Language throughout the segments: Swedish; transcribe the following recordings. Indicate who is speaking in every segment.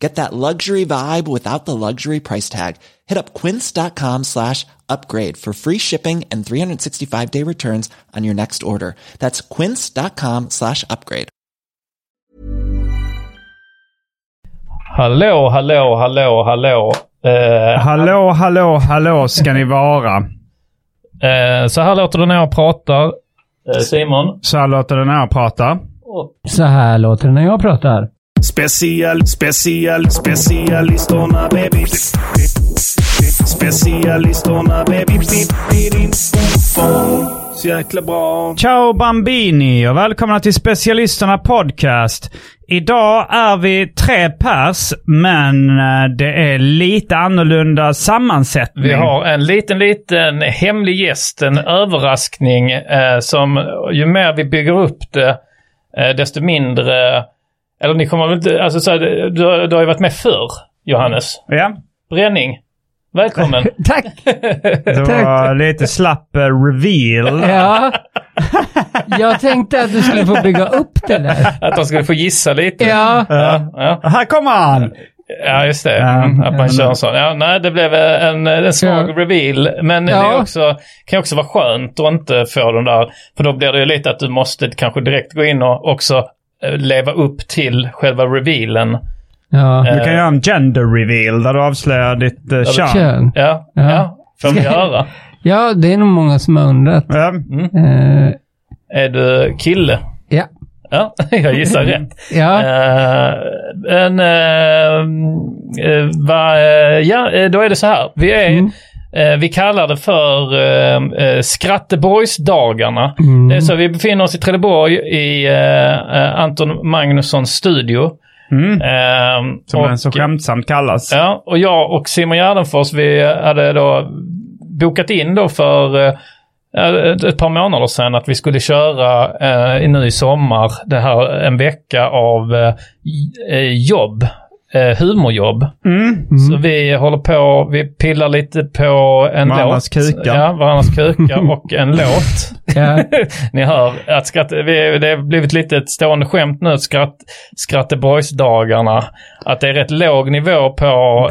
Speaker 1: Get that luxury vibe without the luxury price tag. Hit up quince.com slash upgrade for free shipping and 365 day returns on your next order. That's quince.com slash upgrade.
Speaker 2: Hallå, hallå, hallå, hallå. Eh,
Speaker 3: Hallå, hallå, hallå ska ni vara.
Speaker 2: eh, så här låter det när jag pratar. Eh, Simon.
Speaker 3: Så här låter det när jag pratar.
Speaker 4: Så här låter det när jag pratar.
Speaker 5: Special, special, specialisterna baby. Specialisterna baby. Så jäkla bra.
Speaker 3: Ciao Bambini och välkomna till Specialisterna Podcast. Idag är vi tre pers, men eh, det är lite annorlunda sammansättning.
Speaker 2: Vi har en liten, liten hemlig gäst, en överraskning eh, som ju mer vi bygger upp det, eh, desto mindre... Eller ni kommer väl inte... Alltså så här, du, du har ju varit med förr, Johannes.
Speaker 3: Ja,
Speaker 2: Bränning. Välkommen.
Speaker 4: Tack!
Speaker 3: det var lite slapp eh, reveal.
Speaker 4: Ja. Jag tänkte att du skulle få bygga upp det där.
Speaker 2: Att de skulle få gissa lite.
Speaker 4: Ja.
Speaker 2: Ja, ja.
Speaker 3: Här kommer han!
Speaker 2: Ja, just det.
Speaker 3: Ja,
Speaker 2: Mm, att man
Speaker 3: ja,
Speaker 2: kör en sån. Ja, nej, det blev en, en svag
Speaker 4: Ja.
Speaker 2: reveal. Men det
Speaker 4: Ja.
Speaker 2: är också, kan också vara skönt att inte få den där. För då blir det ju lite att du måste kanske direkt gå in och också eh, leva upp till själva revealen.
Speaker 4: Ja.
Speaker 3: Du kan göra en gender reveal där du avslöjar ditt uh, kön.
Speaker 4: Kön.
Speaker 2: Ja, ja.
Speaker 4: Ja.
Speaker 2: får vi göra.
Speaker 4: Ja, det är nog många som har undrat.
Speaker 3: Ja.
Speaker 4: Eh,
Speaker 2: Är du kille?
Speaker 4: ja.
Speaker 2: Ja, jag gissar rätt.
Speaker 4: Ja.
Speaker 2: Eh, en, eh, eh, va, eh, ja, eh, då är det så här. Vi, är,
Speaker 4: Mm.
Speaker 2: Eh, vi kallar det för eh, eh, Skratteborgsdagarna.
Speaker 4: Mm.
Speaker 2: Det är så vi befinner oss i Trelleborg i eh, eh, Anton Magnussons studio.
Speaker 3: Mm.
Speaker 2: Eh,
Speaker 3: Som
Speaker 2: och-
Speaker 3: den så skämtsamt kallas.
Speaker 2: Ja, och jag och Simon Gärdenfors vi hade då bokat in då för eh, ett par månader sedan att vi skulle köra eh, nu i sommar det här en vecka av eh, eh, jobb. Eh, humorjobb.
Speaker 3: Mm.
Speaker 2: Så vi håller på, vi pillar lite på en
Speaker 3: Varandras
Speaker 2: låt.
Speaker 3: kukar.
Speaker 2: Ja, varandras kukar och en låt. Ni hör att skratt, vi, det har blivit lite ett stående skämt nu, skratt, Skratteborgsdagarna. Att det är rätt låg nivå på,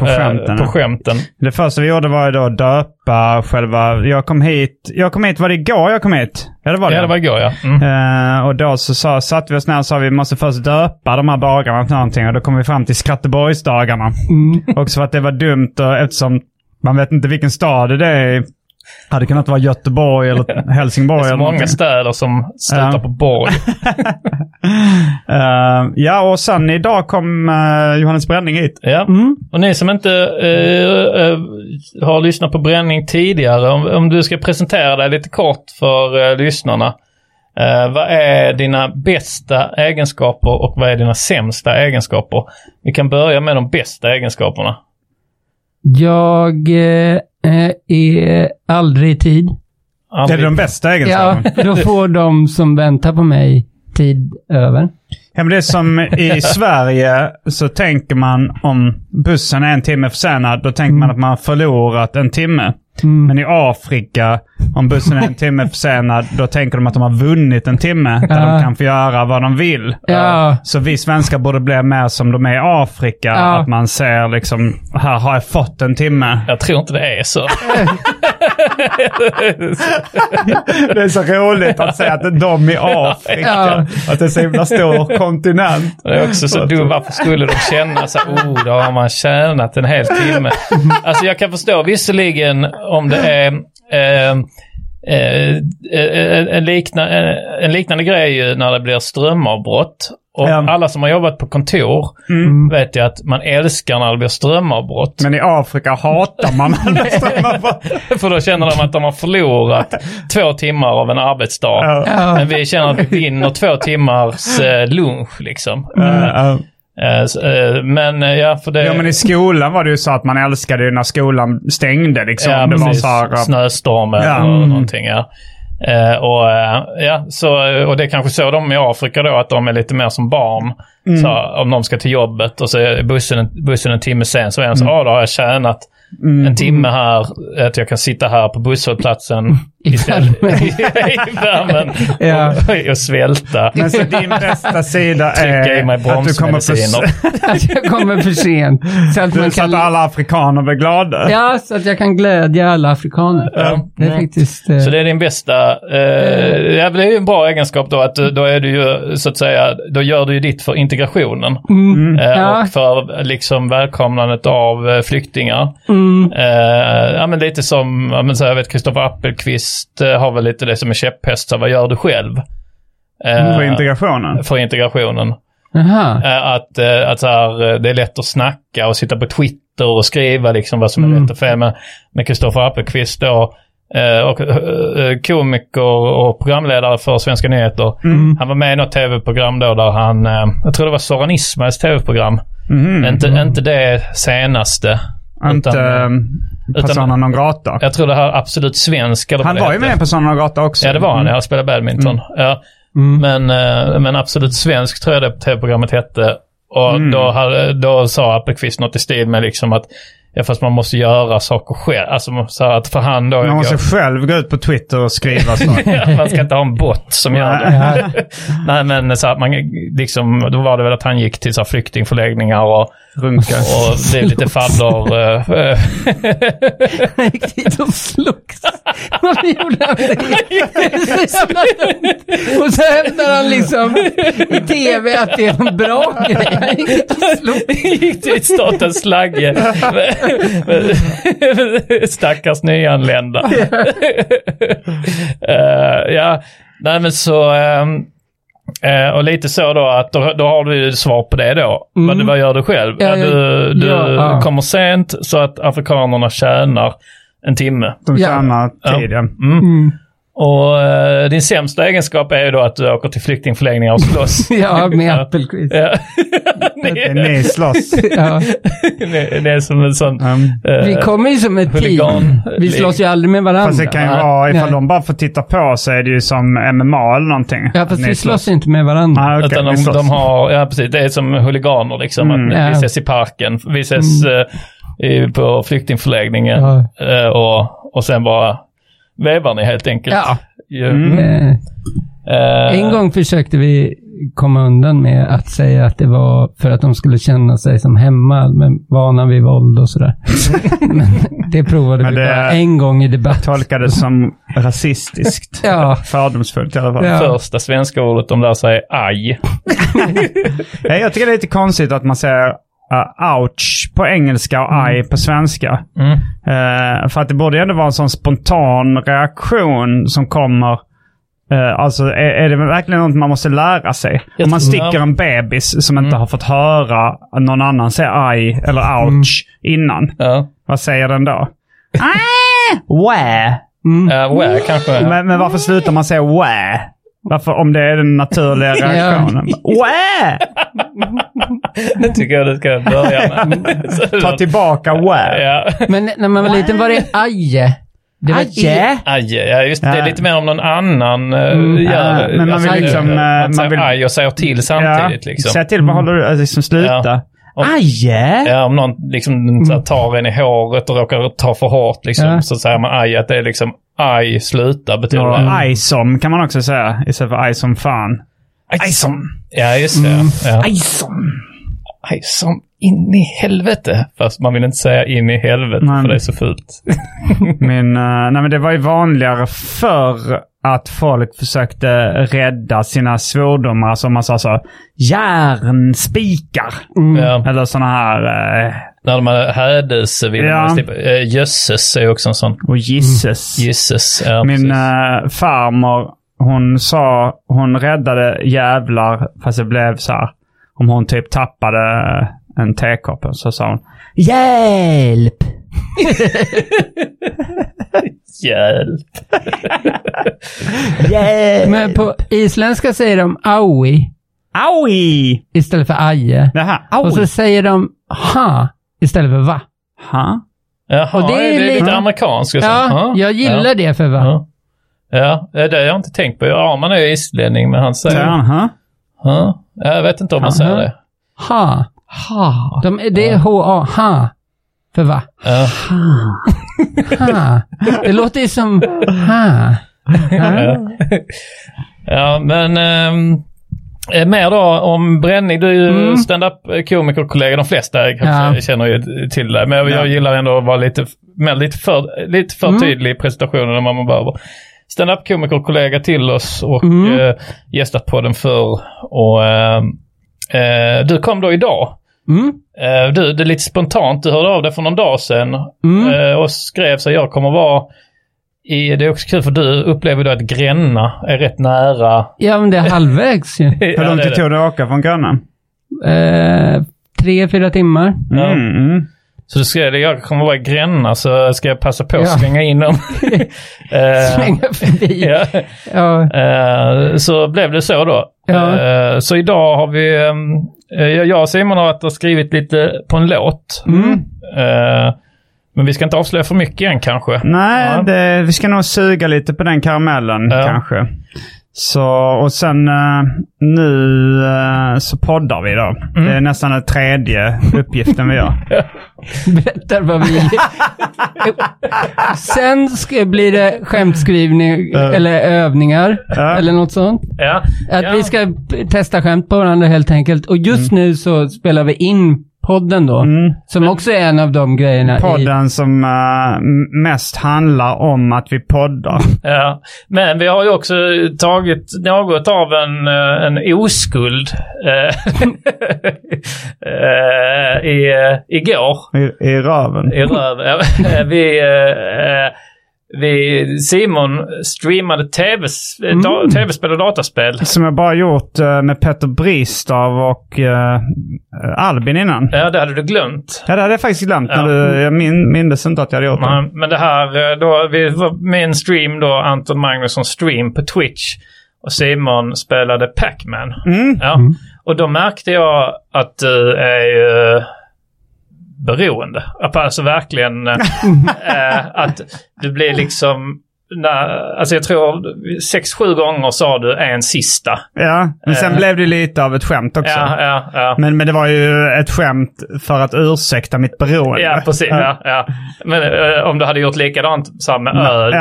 Speaker 3: På
Speaker 2: eh,
Speaker 3: skämten,
Speaker 2: på
Speaker 3: ja.
Speaker 2: skämten.
Speaker 3: Det första vi gjorde var ju då att döpa själva... Jag kom hit... Jag kom hit, var det igår jag kom hit? Ja, det var det.
Speaker 2: Ja, det var igår ja. Mm.
Speaker 3: Eh, och då så sa, satt vi oss ner och sa vi måste först döpa de här dagarna till någonting. Och då kom vi fram till Skratteborgsdagarna.
Speaker 4: Mm.
Speaker 3: Också för att det var dumt och eftersom man vet inte vilken stad det är. Hade kunnat vara Göteborg eller Helsingborg.
Speaker 2: Det är så
Speaker 3: eller
Speaker 2: många städer som slutar
Speaker 3: Ja.
Speaker 2: på Borg.
Speaker 3: Eh, ja, och sen idag kom eh, Johannes Bränning hit.
Speaker 2: Ja.
Speaker 4: Mm.
Speaker 2: Och ni som inte eh, har lyssnat på Bränning tidigare, om, om du ska presentera dig lite kort för lyssnarna. Eh, vad är dina bästa egenskaper och vad är dina sämsta egenskaper? Vi kan börja med de bästa egenskaperna.
Speaker 4: Jag eh, är aldrig i tid.
Speaker 3: Det är
Speaker 2: Aldrig-
Speaker 3: de bästa
Speaker 4: Ja,
Speaker 3: egenskaperna.
Speaker 4: då får de som väntar på mig tid över.
Speaker 3: Ja, men det är som i Sverige så tänker man om bussen är en timme försenad, då tänker man att man har förlorat en timme. Men i Afrika, om bussen är en timme försenad, då tänker de att de har vunnit en timme. Där
Speaker 4: Ja.
Speaker 3: de kan få göra vad de vill.
Speaker 4: Ja.
Speaker 3: Så vi svenskar borde bli mer som de är i Afrika.
Speaker 4: Ja.
Speaker 3: Att man ser liksom, här har jag fått en timme.
Speaker 2: Jag tror inte det är så.
Speaker 3: Det är så roligt att säga att de i Afrika,
Speaker 4: Ja.
Speaker 3: att det är så himla stor kontinent.
Speaker 2: Det är också så dumt. Varför skulle de känna så här, oh, då har man tjänat en hel timme. Alltså jag kan förstå visserligen om det är eh, eh, en, en, likna, en, en liknande grej ju när det blir strömavbrott. Och
Speaker 3: Ja.
Speaker 2: alla som har jobbat på kontor vet ju att man älskar när det blir strömavbrott.
Speaker 3: Men i Afrika hatar man alla strömavbrott.
Speaker 2: För då känner de att de har förlorat två timmar av en arbetsdag.
Speaker 3: Ja.
Speaker 4: Ja.
Speaker 2: Men vi känner att vi vinner två timmars eh, lunch liksom.
Speaker 3: Ja.
Speaker 2: Eh, eh, men ja, för det...
Speaker 3: Ja men i skolan var det ju så att man älskade ju när skolan stängde liksom.
Speaker 2: ja,
Speaker 3: det var
Speaker 2: precis.
Speaker 3: så här,
Speaker 2: Snöstorm eller
Speaker 3: Ja.
Speaker 2: någonting. Ja. Eh, och, eh, ja, så, och det är kanske så de i Afrika då, att de är lite mer som barn.
Speaker 3: Mm.
Speaker 2: Så, om de ska till jobbet och så är bussen, bussen en timme sen så är de så,
Speaker 3: Mm.
Speaker 2: ja då har jag tjänat en timme här, att jag kan sitta här på busshållplatsen
Speaker 4: I
Speaker 2: istället-
Speaker 4: värmen.
Speaker 2: i värmen
Speaker 4: Ja.
Speaker 2: och, och svälta.
Speaker 3: Men så din bästa sida är att du kommer för,
Speaker 4: Att jag kommer för sent. Så att man
Speaker 3: så att
Speaker 4: kan...
Speaker 3: alla afrikaner blir glada.
Speaker 4: Ja, så att jag kan glädja alla afrikaner.
Speaker 2: Ja.
Speaker 4: Det är
Speaker 2: Mm.
Speaker 4: faktiskt... eh,
Speaker 2: Så det är din bästa, eh, ja, det är ju en bra egenskap då att eh, då är du ju så att säga, då gör du ju ditt för integrationen.
Speaker 4: Mm.
Speaker 2: Eh,
Speaker 4: Ja.
Speaker 2: Och för liksom välkomnandet av flyktingar.
Speaker 4: Mm.
Speaker 2: Eh, ja men lite som, ja, men så här, jag vet Kristoffer Appelqvist eh, har väl lite det som är käpphäst, så vad gör du själv? Eh,
Speaker 3: För integrationen.
Speaker 2: för integrationen.
Speaker 4: Jaha.
Speaker 2: Eh, Att, att så här, det är lätt att snacka och sitta på Twitter och skriva liksom vad som är
Speaker 4: Mm.
Speaker 2: rätt och fel. Men med Kristoffer Appelqvist då, och, komiker och programledare för Svenska nyheter.
Speaker 4: Mm.
Speaker 2: Han var med i något tv-program då där han, jag tror det var Soran Ismails tv-program.
Speaker 3: Mhm.
Speaker 2: Inte, inte det senaste.
Speaker 3: Inte
Speaker 2: utan-
Speaker 3: um, Persona non grata.
Speaker 2: Jag tror det här Absolut Svensk. Eller
Speaker 3: Han
Speaker 2: det
Speaker 3: var ju med i Persona non grata också.
Speaker 2: Ja, det var han. Jag spelade badminton. Ja.
Speaker 4: Mm.
Speaker 2: Men, eh, men Absolut Svensk tror jag det tv-programmet hette. Och
Speaker 3: Mm.
Speaker 2: då, hade, då sa Appelqvist något i stil med liksom att Ja, fast man måste göra saker själv. Alltså så att för hand då...
Speaker 3: Man måste själv gå ut på Twitter och skriva så.
Speaker 2: man ska inte ha en bot som gör det. Nej, men så att man liksom, då var det väl att han gick till så här flyktingförläggningar och,
Speaker 3: Runka.
Speaker 2: och blev lite fadder. eh, eh,
Speaker 4: Han gick dit och slogs. Varför gjorde han det? Och så hävdar han liksom i tv att det är en bra grej. Han gick dit och slogs.
Speaker 2: gick till statens slagge. Stackars nyanlända. Eh, ja, nej men så... ehm, eh, och lite så då att då, då har du ju svar på det då.
Speaker 4: Mm.
Speaker 2: Vad, vad gör du själv?
Speaker 4: Ja,
Speaker 2: Ja, du du
Speaker 4: ja, ja.
Speaker 2: kommer sent så att afrikanerna tjänar en timme.
Speaker 3: De
Speaker 4: Ja.
Speaker 3: tjänar tid, ja.
Speaker 4: Mm.
Speaker 2: Och eh, din sämsta egenskap är ju då att du åker till flyktingförläggningar och slåss.
Speaker 4: Ja, med Appelqvist.
Speaker 2: Ja.
Speaker 3: Det är Ni slåss.
Speaker 4: Ja.
Speaker 2: det är som en sån...
Speaker 3: Um,
Speaker 2: eh,
Speaker 4: Vi kommer ju som ett
Speaker 2: huligan-
Speaker 4: team. Vi slåss ju aldrig med varandra.
Speaker 3: fast det kan ju
Speaker 2: Nej.
Speaker 3: vara, ifall
Speaker 4: Nej.
Speaker 3: de bara får titta på så är det ju som MMA eller någonting.
Speaker 4: Ja, fast vi slåss inte med varandra.
Speaker 3: Ah, okej,
Speaker 2: Utan de, de har, ja precis, det är som huliganer liksom.
Speaker 3: Mm.
Speaker 2: Att
Speaker 4: Ja.
Speaker 2: vi ses i parken, vi ses eh, i, på flyktingförläggningen
Speaker 4: Ja.
Speaker 2: eh, och, och sen bara vevar ni helt enkelt.
Speaker 4: Ja.
Speaker 3: Mm.
Speaker 4: En gång försökte vi komma undan med att säga att det var för att de skulle känna sig som hemma, men vana vid våld och sådär. men det provade
Speaker 3: Men
Speaker 4: vi
Speaker 3: det-
Speaker 4: bara en gång i debatt.
Speaker 3: Tolkades som rasistiskt.
Speaker 4: Ja.
Speaker 3: Fördomsfullt i alla fall.
Speaker 4: Ja.
Speaker 2: Första svenska ordet de lär sig är aj.
Speaker 3: Ja, jag tycker det är lite konstigt att man säger uh, ouch på engelska och aj på svenska.
Speaker 2: Mm.
Speaker 3: Eh, för att det borde ändå vara en sån spontan reaktion som kommer. Uh, alltså är, är det verkligen något man måste lära sig?
Speaker 2: Jag
Speaker 3: Om man sticker en bebis som inte har fått höra någon annan säga aj eller ouch innan.
Speaker 2: Ja.
Speaker 3: Vad säger den då? Ah, wä.
Speaker 4: Mm.
Speaker 2: Uh, where kanske.
Speaker 3: Men, men varför slutar man säga wä? Varför, om det är den naturliga reaktionen. Wä!
Speaker 2: det tycker jag du ska börja med.
Speaker 3: Ta tillbaka wä.
Speaker 2: Ja.
Speaker 4: Men när man var liten var det aje. Det var
Speaker 3: Aje?
Speaker 2: Aj, ja just det. Det är
Speaker 3: Ja.
Speaker 2: lite mer om någon annan uh,
Speaker 4: Mm.
Speaker 2: gör.
Speaker 3: Ja, men man vill
Speaker 2: det-
Speaker 3: liksom, eh,
Speaker 2: Man
Speaker 3: man
Speaker 2: säger
Speaker 3: vill-
Speaker 2: aj och säger till samtidigt liksom.
Speaker 3: Säg till, vad håller du, alltså, liksom sluta.
Speaker 4: Aje!
Speaker 2: Ja, om någon liksom här, tar en i håret och råkar ta för hårt liksom,
Speaker 4: Ja.
Speaker 2: så säger man aj, att det är liksom aj, sluta betyder det.
Speaker 3: aj som kan man också säga istället för aj som fan.
Speaker 2: Aj som. Ja, just det.
Speaker 4: Mm.
Speaker 2: Ja.
Speaker 3: Aj som.
Speaker 2: Aj som in i helvete. Fast man vill inte säga in i helvete
Speaker 3: Nej.
Speaker 2: för det är så fult.
Speaker 3: Min, eh, nej men det var ju vanligare förr att folk försökte rädda sina svordomar. Alltså man sa så järnspikar.
Speaker 2: Ja.
Speaker 3: Eller sådana här, eh,
Speaker 2: När de hade hädelse vill
Speaker 3: Ja.
Speaker 2: man typ, äh, jösses är också en sån.
Speaker 3: och gisses.
Speaker 2: Gisses. Ja,
Speaker 3: Min eh, farmor, hon sa, hon räddade jävlar fast det blev så här. Om hon typ tappade en tekopp så sa hon Hjälp!
Speaker 2: Hjälp.
Speaker 3: Hjälp!
Speaker 4: Men på isländska säger de aui
Speaker 3: Aui!
Speaker 4: istället för aje.
Speaker 3: Jaha,
Speaker 4: Och så säger de ha istället för va.
Speaker 3: Ha?
Speaker 2: Jaha,
Speaker 4: Och det är
Speaker 2: det är lite
Speaker 4: lite-
Speaker 2: amerikanskt. och.
Speaker 4: Ja, jag gillar
Speaker 2: ja.
Speaker 4: det för va.
Speaker 2: Ja. Ja, det har jag inte tänkt på. Ja, man är islänning, men han säger...
Speaker 3: Han ha?
Speaker 2: Ja. Jag vet inte om man säger det.
Speaker 4: Ha.
Speaker 3: Ha.
Speaker 4: De, det är H-A, ha. För va.
Speaker 2: Ja.
Speaker 4: Ha. Det låter ju som ha.
Speaker 2: Ja, ja men... eh, mer då om bränning. Du är ju
Speaker 4: Mm.
Speaker 2: stand-up komikerkollega. De flesta kanske
Speaker 4: Ja.
Speaker 2: känner ju till det. Men jag, jag
Speaker 3: Ja.
Speaker 2: gillar ändå att vara lite, men lite för, lite för
Speaker 4: Mm.
Speaker 2: tydlig i presentationen. När man behöver stand-up komikerkollega till oss och
Speaker 4: Mm.
Speaker 2: eh, gästat på den förr. Och ehm, eh, du kom då idag.
Speaker 4: Mm.
Speaker 2: Eh, du, det är lite spontant. Du hörde av dig för någon dag sedan
Speaker 4: Mm.
Speaker 2: eh, och skrev så jag kommer vara i, det är också kul för du upplever då att Gränna är rätt nära.
Speaker 4: Ja, men det är halvvägs ju.
Speaker 3: Hur lång tid tog det att åka från Gröna?
Speaker 4: Eh, tre, fyra timmar.
Speaker 3: Mm, mm.
Speaker 2: Så du skrev det, jag kommer vara i Gränna så ska jag passa på att
Speaker 4: Ja.
Speaker 2: slänga in dem. Eh,
Speaker 4: Slänga förbi.
Speaker 2: ja.
Speaker 4: Ja.
Speaker 2: Eh, så blev det så då.
Speaker 4: Ja.
Speaker 2: Eh, så idag har vi, ehm, eh, jag och Simon har och skrivit lite på en låt.
Speaker 4: Mm.
Speaker 2: Eh, men vi ska inte avslöja för mycket än kanske.
Speaker 3: Nej,
Speaker 2: Ja.
Speaker 3: det, vi ska nog suga lite på den karamellen
Speaker 2: Ja.
Speaker 3: kanske. Så, och sen eh, nu eh, så poddar vi då.
Speaker 2: Mm.
Speaker 3: Det är nästan den tredje uppgiften vi gör.
Speaker 4: Berättar vad vi... Sen ska, blir det skämtskrivning eller övningar
Speaker 3: Ja.
Speaker 4: eller något sånt.
Speaker 2: Ja.
Speaker 4: Att
Speaker 2: ja.
Speaker 4: vi ska testa skämt på varandra helt enkelt. Och just nu så spelar vi in podden då.
Speaker 3: Mm.
Speaker 4: Som också är en av de grejerna i...
Speaker 3: Podden som eh, m- mest handlar om att vi poddar.
Speaker 2: Ja, men vi har ju också tagit något av en, eh, en oskuld eh, i, igår
Speaker 3: I, i röven.
Speaker 2: i röv. Eh, vi, vi, Simon streamade TV, da, tv-spel och dataspel.
Speaker 3: Som jag bara gjort eh, med Petter Bristav och eh, Albin innan.
Speaker 2: Ja, det hade du glömt.
Speaker 3: Ja, det hade jag faktiskt glömt.
Speaker 2: Ja.
Speaker 3: När du, jag min, mindes inte att jag hade gjort det.
Speaker 2: Men, det här, eh, då, vi var med en stream då, Anton Magnusson stream på Twitch. Och Simon spelade Pac-Man.
Speaker 3: Mm.
Speaker 2: Ja. Och då märkte jag att du är ju beroende. Alltså verkligen eh, att du blir liksom... När, alltså jag tror sex, sju gånger sa du en sista.
Speaker 3: Ja, men sen
Speaker 2: Eh.
Speaker 3: blev det lite av ett skämt också.
Speaker 2: Ja, ja, ja.
Speaker 3: Men, men det var ju ett skämt för att ursäkta mitt beroende.
Speaker 2: Ja, precis. Ja, ja. Men eh, om du hade gjort likadant så här med öl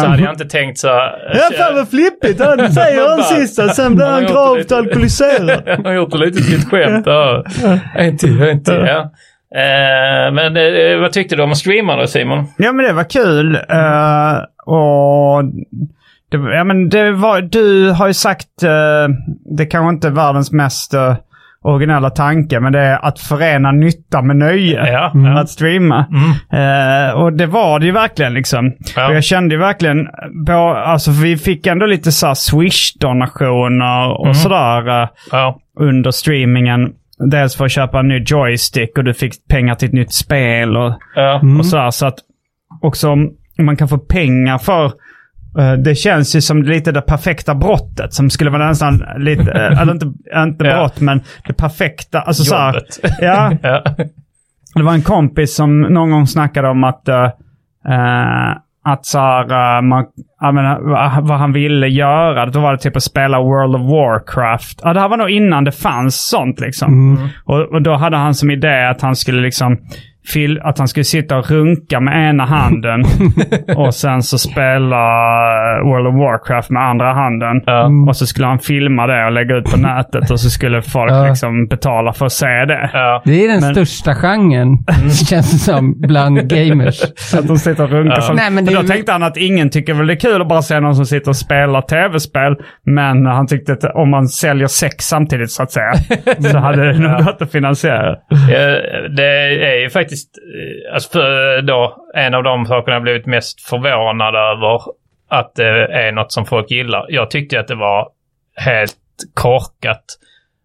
Speaker 2: så hade jag inte tänkt så...
Speaker 3: Ja, fan vad flippigt. Han säger en sista, sen blir han gravt alkoholiserad.
Speaker 2: Han har gjort lite till ett skämt. En till, en till. Ja. Eh, men eh, vad tyckte du om att streama då Simon?
Speaker 3: Ja, men det var kul. Eh, och det, ja, men det var, du har ju sagt, uh, det kanske inte är världens mest eh, originella tanke, men det är att förena nytta med nöje.
Speaker 2: Ja, ja.
Speaker 3: Att streama. Eh, och det var det ju verkligen liksom.
Speaker 2: Ja.
Speaker 3: Och jag kände ju verkligen, på, alltså vi fick ändå lite så swish-donationer och sådär. eh, under streamingen. Dels för att köpa en ny joystick och du fick pengar till ett nytt spel och,
Speaker 2: Ja.
Speaker 3: och sådär. Så att också om man kan få pengar för eh, det känns ju som lite det perfekta brottet som skulle vara nästan lite, eh, eller inte, inte
Speaker 2: Ja.
Speaker 3: brott men det perfekta. Alltså så här,
Speaker 2: Jobbet.
Speaker 3: ja,
Speaker 2: ja.
Speaker 3: det var en kompis som någon gång snackade om att, eh, att så här, eh, man, menar, vad- han ville göra. Då var det typ att spela World of Warcraft. Ja, det här var nog innan det fanns sånt liksom. Och, och då hade han som idé att han skulle liksom fil- att han skulle sitta och runka med ena handen och sen så spela eh, World of Warcraft med andra handen.
Speaker 2: Ja.
Speaker 3: Och så skulle han filma det och lägga ut på nätet och så skulle folk
Speaker 4: Ja.
Speaker 3: liksom betala för att se det.
Speaker 2: Ja.
Speaker 4: Det är den
Speaker 3: Men-
Speaker 4: största genren, känns det som, bland gamers.
Speaker 3: Att de sitter och runkar. För,
Speaker 4: Nej, men det
Speaker 3: då
Speaker 4: är-
Speaker 3: tänkte han att ingen tycker väl det är kul att bara se någon som sitter och spelar tv-spel. Men han tyckte att om man säljer sex samtidigt så att säga, så hade det nog gått att finansiera.
Speaker 2: Det är ju faktiskt, eh, alltså för då, en av de sakerna jag blivit mest förvånad över att det är något som folk gillar. Jag tyckte att det var helt korkat.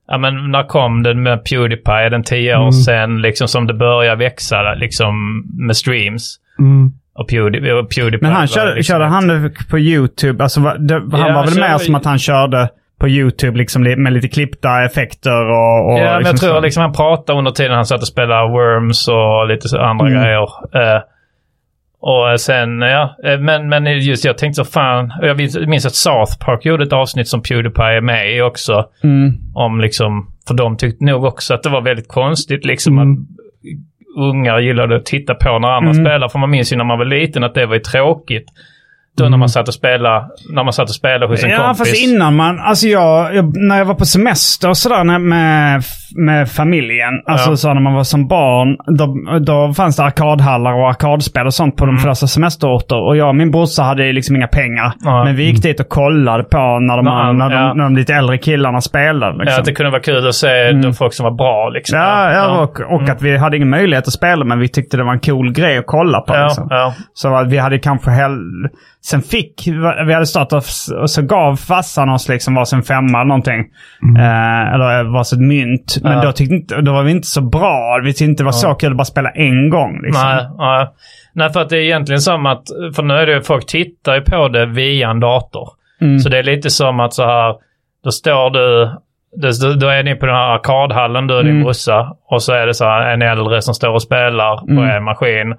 Speaker 2: Ja men när kom den med Pewdiepie? Den tio år
Speaker 4: Mm.
Speaker 2: sedan liksom som det började växa liksom med streams.
Speaker 4: Mm.
Speaker 2: Och Pewdie, och Pewdiepie
Speaker 3: Men han körde,
Speaker 2: liksom
Speaker 3: körde han på YouTube? Alltså, det, han
Speaker 2: Ja,
Speaker 3: var väl mer som att han körde på YouTube liksom li- med lite klippta effekter och... och
Speaker 2: Ja, men jag
Speaker 3: liksom
Speaker 2: tror
Speaker 3: så.
Speaker 2: liksom han pratade under tiden han satt och spelade Worms och lite andra
Speaker 3: Mm.
Speaker 2: grejer. Eh, och sen, ja, eh, men, men just jag tänkte så fan, jag minns- minns att South Park gjorde ett avsnitt som Pewdiepie är med i också.
Speaker 3: Mm.
Speaker 2: Om liksom, för de tyckte nog också att det var väldigt konstigt liksom
Speaker 4: Mm.
Speaker 2: att ungar gillade att titta på när andra
Speaker 3: Mm.
Speaker 2: spelar. För man minns ju när man var liten att det var ju tråkigt. Då när man satt och spelade, när man satt och spelade hos en
Speaker 3: Ja,
Speaker 2: kompis.
Speaker 3: fast innan man... Alltså jag, jag, när jag var på semester och sådär när- med, med familjen. Alltså
Speaker 2: Ja.
Speaker 3: så när man var som barn. Då, då fanns det arkadhallar och arkadspel och sånt på
Speaker 2: Mm.
Speaker 3: de flesta semesterorter. Och jag och min brorsa hade liksom inga pengar.
Speaker 2: Ja.
Speaker 3: Men vi gick dit och kollade på när de,
Speaker 2: Ja,
Speaker 3: när de,
Speaker 2: ja.
Speaker 3: när de lite äldre killarna spelade.
Speaker 2: Ja,
Speaker 3: Liksom.
Speaker 2: att det kunde vara kul att se de folk som var bra liksom.
Speaker 3: Ja, ja, och, och att vi hade ingen möjlighet att spela men vi tyckte det var en cool grej att kolla på.
Speaker 2: Ja,
Speaker 3: liksom.
Speaker 2: ja.
Speaker 3: Så att vi hade kanske hell... Sen fick, vi hade startat och så gav farsan oss liksom varsin femma eller någonting. Eh, eller varsitt mynt. Men
Speaker 2: Ja.
Speaker 3: då, tyckte inte, då var vi inte så bra. Vi tyckte inte det var så kul att bara spela en gång. Liksom.
Speaker 2: Nej, nej. nej, för att det är egentligen som att, för nu är det ju, folk tittar ju på det via en dator.
Speaker 3: Mm.
Speaker 2: Så det är lite som att så här, då står du, då, då är ni på den här arkadhallen, du och din
Speaker 3: Mm.
Speaker 2: brorsa. Och så är det så här en äldre som står och spelar på
Speaker 3: Mm.
Speaker 2: en maskin.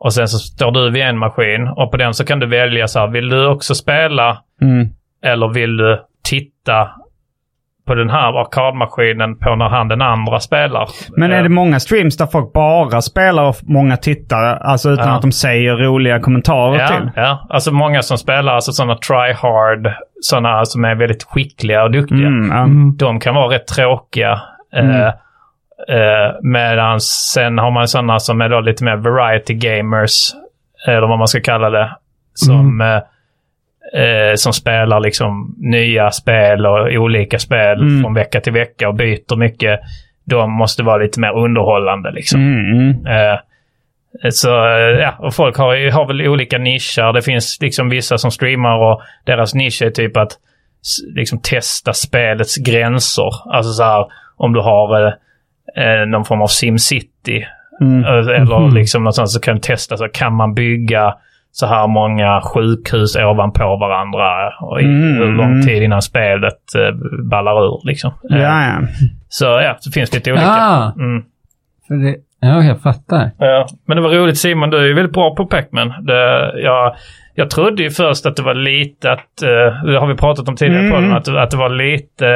Speaker 2: Och sen så står du vid en maskin och på den så kan du välja så här, vill du också spela
Speaker 3: Mm.
Speaker 2: eller vill du titta på den här arkadmaskinen på när han den andra spelar?
Speaker 3: Men är
Speaker 2: Eh,
Speaker 3: det många streams där folk bara spelar och många tittare? Alltså utan
Speaker 2: Ja.
Speaker 3: att de säger roliga kommentarer
Speaker 2: Ja,
Speaker 3: till?
Speaker 2: ja, alltså många som spelar, alltså sådana try-hard, sådana som är väldigt skickliga och duktiga.
Speaker 3: Mm, ja.
Speaker 2: De kan vara rätt tråkiga.
Speaker 3: Mm.
Speaker 2: Eh, eh, Medan sen har man sådana som är då lite mer variety gamers, eller vad man ska kalla det, som, eh, eh, som spelar liksom nya spel och olika spel
Speaker 3: Mm.
Speaker 2: från vecka till vecka och byter mycket. De måste vara lite mer underhållande liksom.
Speaker 3: Mm, mm.
Speaker 2: Eh, så eh, ja, och folk har, har väl olika nischer. Det finns liksom vissa som streamar och deras nisch är typ att liksom testa spelets gränser. Alltså så här, om du har eh, någon form av SimCity
Speaker 3: Mm.
Speaker 2: eh, eller liksom något sånt så kan du testa så kan man bygga så här många sjukhus ovanpå varandra och i
Speaker 3: Mm.
Speaker 2: hur lång tid innan spelet eh, ballar ur liksom. Eh,
Speaker 3: Ja, ja.
Speaker 2: Så ja, det finns lite olika.
Speaker 4: Ah,
Speaker 2: Mm.
Speaker 4: för det, ja, jag fattar.
Speaker 2: Ja, men det var roligt Simon, du är ju väldigt bra på Pac-Man. Det, jag, jag trodde ju först att det var lite att, eh, det har vi pratat om tidigare
Speaker 3: Mm.
Speaker 2: på den, att, att det var lite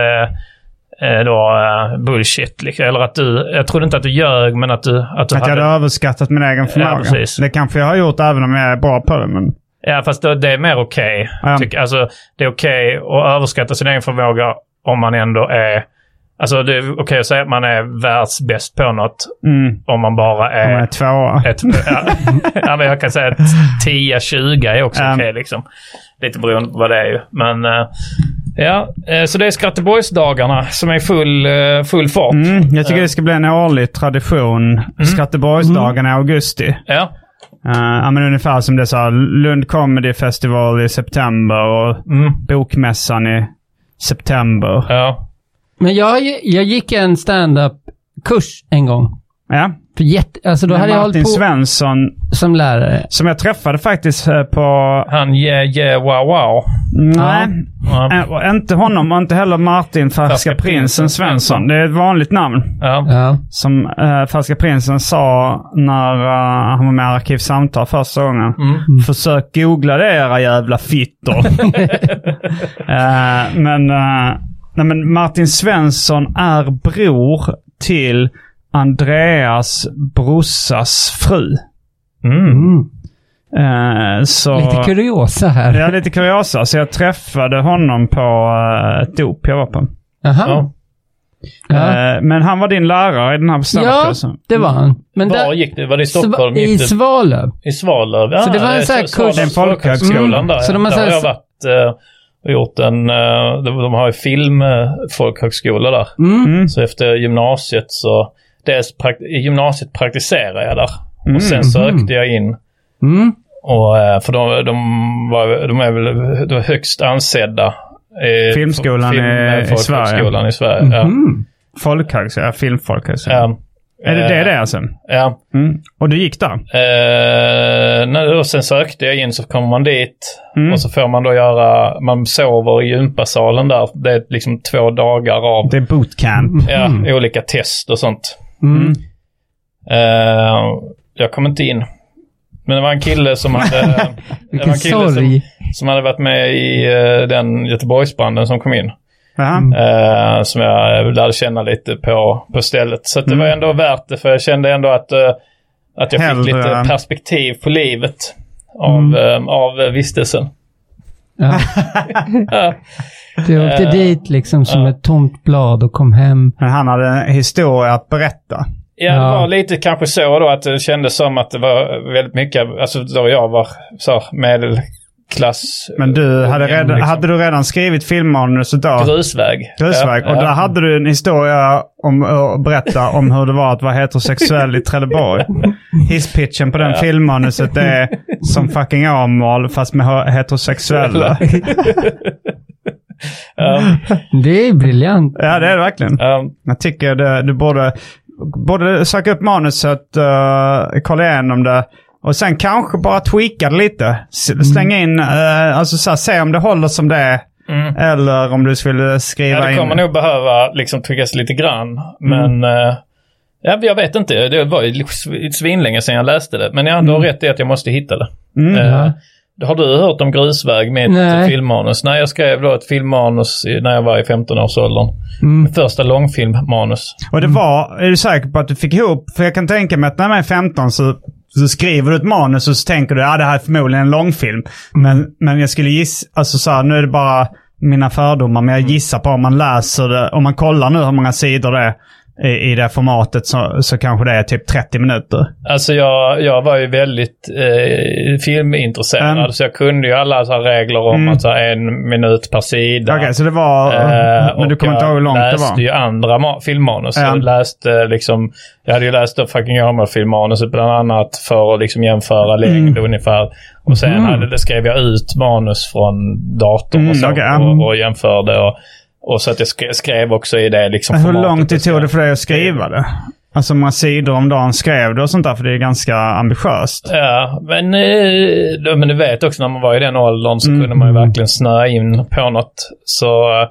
Speaker 2: då eh, bullshit. Liksom. Eller att du, jag trodde inte att du ljög men att du, att du
Speaker 3: Att jag hade överskattat min egen förmåga.
Speaker 2: precis.
Speaker 3: det kanske jag har gjort även om jag är bra på det. Men...
Speaker 2: Ja, fast då, det är mer okej.
Speaker 3: Ja.
Speaker 2: Tycker- Alltså, det är okej att överskatta sin egen förmåga om man ändå är... Alltså det är okej att säga att man är världsbäst på något
Speaker 3: Mm.
Speaker 2: om man bara
Speaker 3: Om jag
Speaker 2: är...
Speaker 3: är tvåa.
Speaker 2: Ett, ja, ja, men jag kan säga att 10-20 är också
Speaker 3: Ja.
Speaker 2: okej liksom. Lite beroende på vad det är ju. Men eh, ja, eh, så det är Skratteborgsdagarna som är full, eh, full fart.
Speaker 3: Mm. Jag tycker det ska bli en årlig tradition.
Speaker 2: Mm.
Speaker 3: Skratteborgsdagarna i augusti.
Speaker 2: Ja.
Speaker 3: Uh, men ungefär som det sa. Lund Comedy Festival i september och
Speaker 2: Mm.
Speaker 3: Bokmässan i september.
Speaker 2: Ja.
Speaker 4: Men jag, jag gick en stand-up kurs en gång.
Speaker 3: Ja.
Speaker 4: För jätte, alltså då hade jag hållit
Speaker 3: Martin
Speaker 4: på
Speaker 3: Svensson,
Speaker 4: som lärare.
Speaker 3: som jag träffade faktiskt eh, på...
Speaker 2: Han yeah yeah wow wow.
Speaker 3: Nej,
Speaker 2: Ja.
Speaker 3: eh, och inte honom och inte heller Martin Färska Prinsen
Speaker 2: Prinsen
Speaker 3: Svensson. Det är ett vanligt namn.
Speaker 2: Ja.
Speaker 4: Ja.
Speaker 3: Som uh, Färska Prinsen sa när uh, han var med i Arkivsamtal första gången. Försök googla det era jävla fittor. Eh, men, eh, nej, men Martin Svensson är bror till Andreas brorsas fru.
Speaker 2: Mm.
Speaker 3: Eh, så,
Speaker 4: Lite kuriosa här.
Speaker 3: Ja, lite kuriosa. Så jag träffade honom på uh, ett dop jag var på.
Speaker 4: Jaha.
Speaker 2: Ja.
Speaker 4: Ja.
Speaker 3: Eh, men han var din lärare i den här
Speaker 4: Ja,
Speaker 3: standupkursen.
Speaker 4: det var han. Men
Speaker 2: Var
Speaker 4: där,
Speaker 2: gick det? Var det i Stockholm?
Speaker 4: I Svalöv.
Speaker 2: I Svalöv? Ja,
Speaker 4: Så det var en sån här kurs-
Speaker 3: En folkhögskola.
Speaker 2: folkhögskolan där.
Speaker 4: Så
Speaker 2: ja.
Speaker 4: de har
Speaker 2: där
Speaker 4: så
Speaker 2: har jag varit och gjort en... de, de har ju filmfolkhögskola där.
Speaker 4: Mm.
Speaker 2: Så efter gymnasiet så... Dels I gymnasiet praktiserade jag där.
Speaker 3: Mm.
Speaker 2: Och sen sökte jag in.
Speaker 4: Mm.
Speaker 2: Och, eh, för de, de, var, de är väl de är högst ansedda. i
Speaker 3: Filmskolan i- i
Speaker 2: folkhögskolan i Sverige. Ja.
Speaker 4: Mm.
Speaker 3: Folkhögskola, filmfolkhögskola.
Speaker 2: Ja.
Speaker 3: Är det det
Speaker 2: Eh,
Speaker 3: det är alltså?
Speaker 2: Ja.
Speaker 3: Mm. Och du gick där?
Speaker 2: Eh, och sen sökte jag in så kommer man dit
Speaker 3: Mm.
Speaker 2: och så får man då göra, man sover i gympasalen där. Det är liksom två dagar av
Speaker 3: Det är bootcamp.
Speaker 2: ja, olika test och sånt.
Speaker 4: Mm.
Speaker 2: Eh, jag kom inte in. Men det var en kille som hade, det var
Speaker 4: Vilken
Speaker 2: en kille som, som hade varit med i eh, den Göteborgsbranden som kom in. Eh, som jag lärde känna lite på, på stället. Så att det
Speaker 3: Mm.
Speaker 2: var ändå värt det för jag kände ändå att, eh, att jag
Speaker 3: Hellre-
Speaker 2: fick lite perspektiv på livet av,
Speaker 3: Mm.
Speaker 2: av vistelsen.
Speaker 4: Ja. Du åkte
Speaker 2: Eh,
Speaker 4: dit liksom som
Speaker 2: ja.
Speaker 4: ett tomt blad och kom hem.
Speaker 3: Men han hade en historia att berätta.
Speaker 2: Ja, det var lite kanske så då att det kändes som att det var väldigt mycket, alltså då jag var så medelklass.
Speaker 3: Men du,
Speaker 2: eh,
Speaker 3: hade, redan,
Speaker 2: liksom.
Speaker 3: hade du redan skrivit filmmanuset då?
Speaker 2: Grusväg.
Speaker 3: Grusväg.
Speaker 2: Ja,
Speaker 3: och
Speaker 2: ja.
Speaker 3: där hade du en historia om att berätta om hur det var att vara heterosexuell i Trelleborg. Hisspitchen på den
Speaker 2: Ja.
Speaker 3: filmmanuset är som fucking Åmål fast med he- heterosexuella.
Speaker 2: Ja,
Speaker 4: Det är briljant.
Speaker 3: Ja, det är det verkligen.
Speaker 2: ja,
Speaker 3: Jag tycker det, du borde, borde söka upp manuset, uh, kolla igenom det och sen kanske bara tweaka det lite. S- Slänga in, uh, alltså så här, se om det håller som det är.
Speaker 2: Mm.
Speaker 3: Eller om du skulle skriva
Speaker 2: ja, det
Speaker 3: in...
Speaker 2: kommer nog behöva liksom tryckas lite grann. Men eh, ja, jag vet inte. Det var ju sv- svinlänge sedan jag läste det. Men jag hade rätt i att jag måste hitta det.
Speaker 3: Mm.
Speaker 2: Eh, Har du hört om Grusväg med
Speaker 4: Nej.
Speaker 2: ett filmmanus? Nej, jag skrev då ett filmmanus när jag var i 15-årsåldern.
Speaker 4: Mm.
Speaker 2: Första långfilmmanus.
Speaker 3: Och det var, är du säker på att du fick ihop, för jag kan tänka mig att när man är 15 så, så skriver du ett manus och så tänker du att ah, det här är förmodligen en långfilm. Men, men jag skulle gissa, alltså så här, nu är det bara mina fördomar, men jag gissar på om man läser det, om man kollar nu hur många sidor det är i, i det formatet så, så kanske det är typ 30 minuter.
Speaker 2: Alltså jag, jag var ju väldigt eh, filmintresserad
Speaker 3: Mm.
Speaker 2: så jag kunde ju alla så här regler om
Speaker 3: Mm.
Speaker 2: att så här, en minut per sida.
Speaker 3: Okej, så det var...
Speaker 2: Eh,
Speaker 3: men du kommer inte ihåg hur långt
Speaker 2: jag
Speaker 3: det
Speaker 2: läste
Speaker 3: var?
Speaker 2: ju andra ma- filmmanus.
Speaker 3: Ja.
Speaker 2: Jag läste liksom, jag hade ju läst upp fucking Åmål-filmmanuset bland annat för att liksom jämföra längd
Speaker 3: Mm.
Speaker 2: ungefär. Och sen hade, det skrev jag ut manus från datorn
Speaker 3: Mm,
Speaker 2: och så
Speaker 3: okej.
Speaker 2: och, och jämförde. Och, och så att jag skrev, skrev också i det liksom
Speaker 3: Hur lång tid tog det för dig att skriva det? Alltså hur många sidor om dagen skrev du och sånt där? För det är ganska ambitiöst.
Speaker 2: Ja, men, eh, men du vet också när man var i den åldern så
Speaker 3: Mm.
Speaker 2: kunde man ju verkligen snöa in på något. Så eh,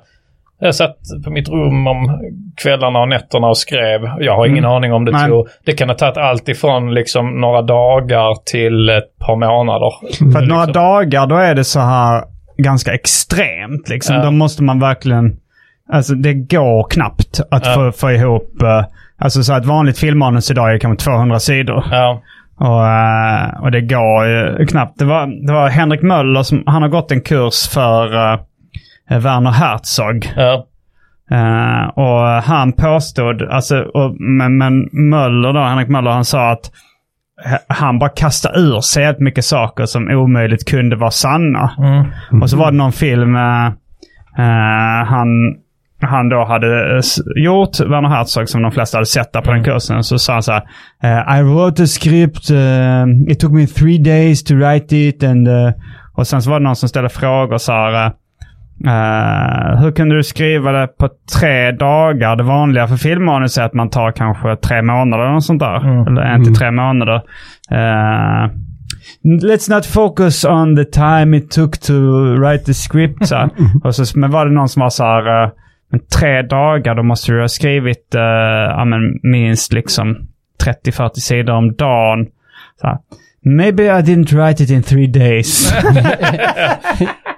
Speaker 2: jag satt på mitt rum om kvällarna och nätterna och skrev. Jag har ingen aning om det
Speaker 3: Mm. Nej.
Speaker 2: tog. Det kan ha tagit allt ifrån liksom några dagar till ett par månader.
Speaker 3: För att några dagar då är det så här ganska extremt. Liksom.
Speaker 2: Ja.
Speaker 3: Då måste man verkligen... Alltså det går knappt att
Speaker 2: Ja.
Speaker 3: få, få ihop... eh, alltså så ett vanligt filmmanus idag är kanske 200 sidor.
Speaker 2: Ja,
Speaker 3: Och, eh, och det går ju knappt. Det var, det var Henrik Möller som han har gått en kurs för uh, Werner Herzog.
Speaker 2: ja,
Speaker 3: Eh, och han påstod, alltså, och, men, men Möller då, Henrik Möller, han sa att han bara kastade ur sig ett mycket saker som omöjligt kunde vara sanna.
Speaker 2: mm,
Speaker 3: Och så var det någon film eh, han, han då hade s- gjort, Werner Herzog, som de flesta hade sett där på den kursen. Så sa han så här, eh, I wrote a script, eh, it took me three days to write it. And, eh, och sen så var det någon som ställde frågor så här, eh, Eh, hur kunde du skriva det på tre dagar? Det vanliga för filmmanus är att man tar kanske tre månader eller något sånt där.
Speaker 2: Mm.
Speaker 3: Eller en till tre månader. Eh, Let's not focus on the time it took to write the script. Så. Och så, men var det någon som var så här, eh, men tre dagar, då måste du ha skrivit eh, minst liksom 30-40 sidor om dagen. Maybe I didn't write it in three days.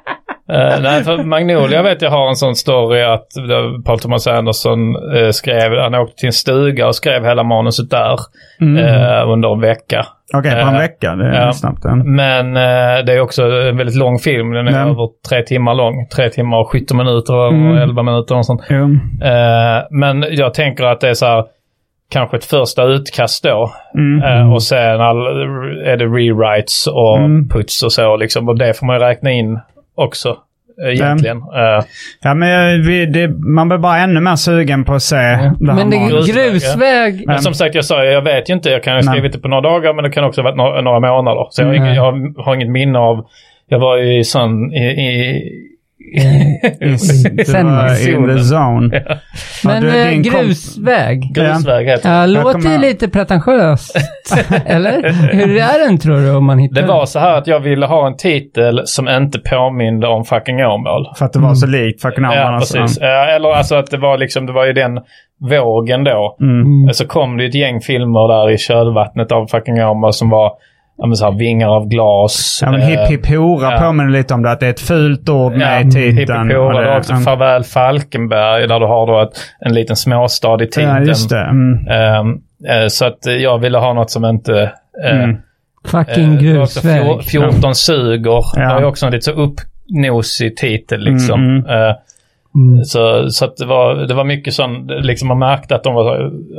Speaker 2: Eh, nej, för Magnolia vet jag har en sån story att eh, Paul Thomas Anderson uh, skrev, han åkte till en stuga och skrev hela manuset där eh, under en vecka.
Speaker 3: Okej, på en
Speaker 2: Eh,
Speaker 3: vecka. Det är snabbt. Den.
Speaker 2: Men eh, det är också en väldigt lång film. Den är
Speaker 3: Ja.
Speaker 2: över tre timmar lång. Tre timmar och 17 minuter och
Speaker 3: Mm.
Speaker 2: 11 minuter och sånt. Eh, men jag tänker att det är så här, kanske ett första utkast då.
Speaker 3: Mm.
Speaker 2: Eh, och sen all, är det rewrites och
Speaker 3: Mm.
Speaker 2: puts och så liksom. Och det får man ju räkna in också. eh, Egentligen. Eh,
Speaker 3: Ja, men vi, det, man blir bara ännu mer sugen på att se det här
Speaker 4: Men det är grusväg.
Speaker 2: Men som sagt, jag sa jag vet ju inte. Jag kan ha skrivit det på några dagar, men det kan också ha varit några, några månader. Så jag, har
Speaker 3: Mm.
Speaker 2: ingen, jag har inget minne av... Jag var ju i sån... I, i,
Speaker 3: Du
Speaker 4: Sen-
Speaker 3: var in the zone.
Speaker 4: Men
Speaker 3: du,
Speaker 4: eh, grusväg.
Speaker 2: grusväg heter det.
Speaker 4: Ja, låter
Speaker 3: kommer-
Speaker 4: ju lite pretentiöst. Eller? Hur är den tror du om man hittar
Speaker 2: Det
Speaker 4: den?
Speaker 2: var så här att jag ville ha en titel som inte påminde om fucking Åmål.
Speaker 3: För att det var så likt fucking
Speaker 2: Ja,
Speaker 3: Arman. alltså.
Speaker 2: precis. Ja, Eller alltså att det var liksom, det var ju den vågen då.
Speaker 3: Mm.
Speaker 2: Så kom det ett gäng filmer där i kölvattnet av fucking Åmål som var ja, men så här, vingar av glas.
Speaker 3: Ja, men
Speaker 2: eh,
Speaker 3: hipp hipp hora
Speaker 2: ja.
Speaker 3: påminner lite om det. Att det är ett fult ord med i titeln.
Speaker 2: Hippie
Speaker 3: Och det-
Speaker 2: Du har också. Farväl Falkenberg där du har då ett, en liten småstad i titeln.
Speaker 3: Ja, just det. Mm.
Speaker 2: Ehm, eh, så att eh, jag ville ha något som inte... eh,
Speaker 3: Mm.
Speaker 4: Fucking grusväg.
Speaker 2: fjor- 14 suger.
Speaker 3: Ja.
Speaker 2: Det ju också en lite så uppnosig titel liksom.
Speaker 3: Mm, mm.
Speaker 2: Eh,
Speaker 4: Mm.
Speaker 2: så så det, var, det var mycket sån, liksom man märkte att de var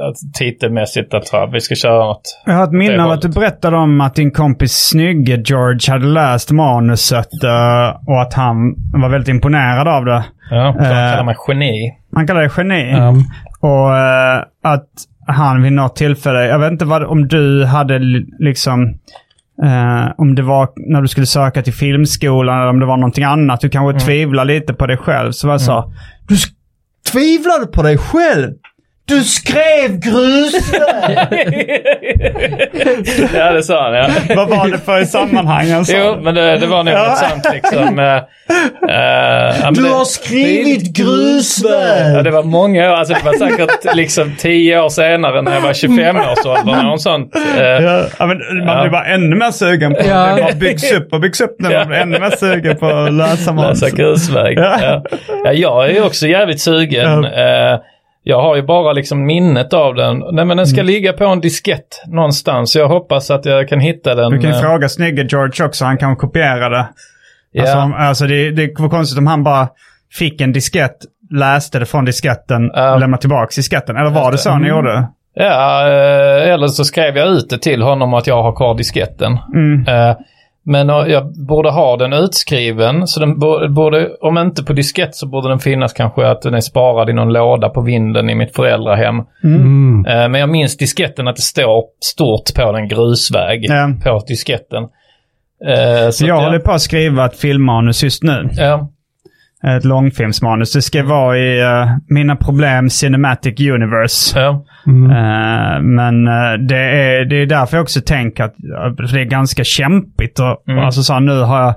Speaker 2: att titelmässigt att här, vi ska köra något.
Speaker 3: Jag har ett minne av att du berättade om att din kompis Snygge George hade läst manuset eh, och att han var väldigt imponerad av det.
Speaker 2: Ja, så de
Speaker 3: Eh.
Speaker 2: kallar mig geni.
Speaker 3: Han kallar det geni.
Speaker 4: Ja.
Speaker 3: Och eh, att han vid något tillfälle, jag vet inte vad, om du hade li- liksom, eh, om det var när du skulle söka till filmskolan eller om det var någonting annat. Du kanske tvivlar lite på dig själv. Så jag sa, du sk- tvivlade på dig själv? Du skrev grusväg!
Speaker 2: ja, det sa han ja.
Speaker 3: vad var det för sammanhang han sa?
Speaker 2: Jo, men det, det var nog något sånt liksom. men
Speaker 3: Du
Speaker 2: det-
Speaker 3: har skrivit grusväg!
Speaker 2: Ja, det var många år. Alltså det var säkert liksom tio år senare när jag var 25 års ålder. Något sånt. Eh,
Speaker 3: Ja, men man
Speaker 2: Ja.
Speaker 3: blir bara ännu mer sugen på
Speaker 4: Ja.
Speaker 3: det. Bara byggs upp och byggs upp när man blir ännu mer sugen på att läsa
Speaker 2: Läsa
Speaker 3: manuset.
Speaker 2: grusväg.
Speaker 3: Ja.
Speaker 2: Ja. Ja, jag är ju också jävligt sugen. Jag har ju bara liksom minnet av den. Nej men den ska
Speaker 3: Mm.
Speaker 2: ligga på en diskett någonstans. Jag hoppas att jag kan hitta den.
Speaker 3: Du kan ju
Speaker 2: eh,
Speaker 3: fråga snygge George också, han kan kopiera det. Alltså,
Speaker 2: ja.
Speaker 3: om, alltså det, det var konstigt om han bara fick en diskett, läste det från disketten,
Speaker 2: Ja.
Speaker 3: lämnade tillbaka disketten. Eller var det så ni gjorde?
Speaker 2: Ja, eh, eller så skrev jag ut det till honom att jag har kvar disketten.
Speaker 3: Mm.
Speaker 2: Eh, men jag borde ha den utskriven, så den bo- borde, om inte på diskett så borde den finnas kanske att den är sparad i någon låda på vinden i mitt föräldrahem.
Speaker 4: Mm.
Speaker 2: Eh, men jag minns disketten att det står stort på den grusväg
Speaker 3: Ja.
Speaker 2: på disketten. Eh,
Speaker 3: Så jag håller på att skriva ett filmmanus just nu.
Speaker 2: Ja,
Speaker 3: Ett långfilmsmanus. Det ska vara i eh, Mina Problem Cinematic Universe.
Speaker 2: ja.
Speaker 4: Mm.
Speaker 3: Eh, men eh, det, är, det är därför jag också tänker att det är ganska kämpigt. Och,
Speaker 2: Mm.
Speaker 3: alltså så här, nu har jag,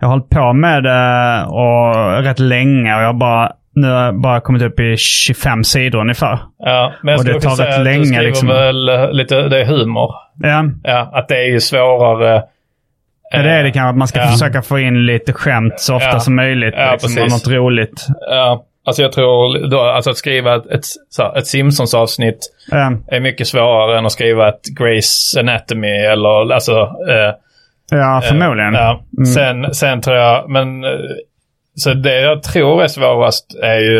Speaker 3: jag har hållit på med det och rätt länge och jag har bara, nu har jag bara kommit upp i 25 sidor ungefär.
Speaker 2: ja. Men jag
Speaker 3: Och
Speaker 2: skulle
Speaker 3: det
Speaker 2: också
Speaker 3: tar
Speaker 2: säga
Speaker 3: rätt
Speaker 2: att
Speaker 3: länge,
Speaker 2: du skriver
Speaker 3: liksom.
Speaker 2: väl lite, det är humor.
Speaker 3: Ja,
Speaker 2: Ja, att det är ju svårare.
Speaker 3: Ja det är det kanske. Att man ska
Speaker 2: Ja.
Speaker 3: försöka få in lite skämt så ofta
Speaker 2: Ja.
Speaker 3: som möjligt.
Speaker 2: Ja,
Speaker 3: liksom,
Speaker 2: precis.
Speaker 3: något roligt.
Speaker 2: Ja, alltså jag tror då, alltså att skriva ett, ett, ett Simpsons-avsnitt
Speaker 3: Ja,
Speaker 2: är mycket svårare än att skriva ett Grace Anatomy eller alltså... Eh,
Speaker 3: ja förmodligen.
Speaker 2: ja.
Speaker 3: Mm.
Speaker 2: sen, sen tror jag, men... eh, Så det jag tror är svårast är ju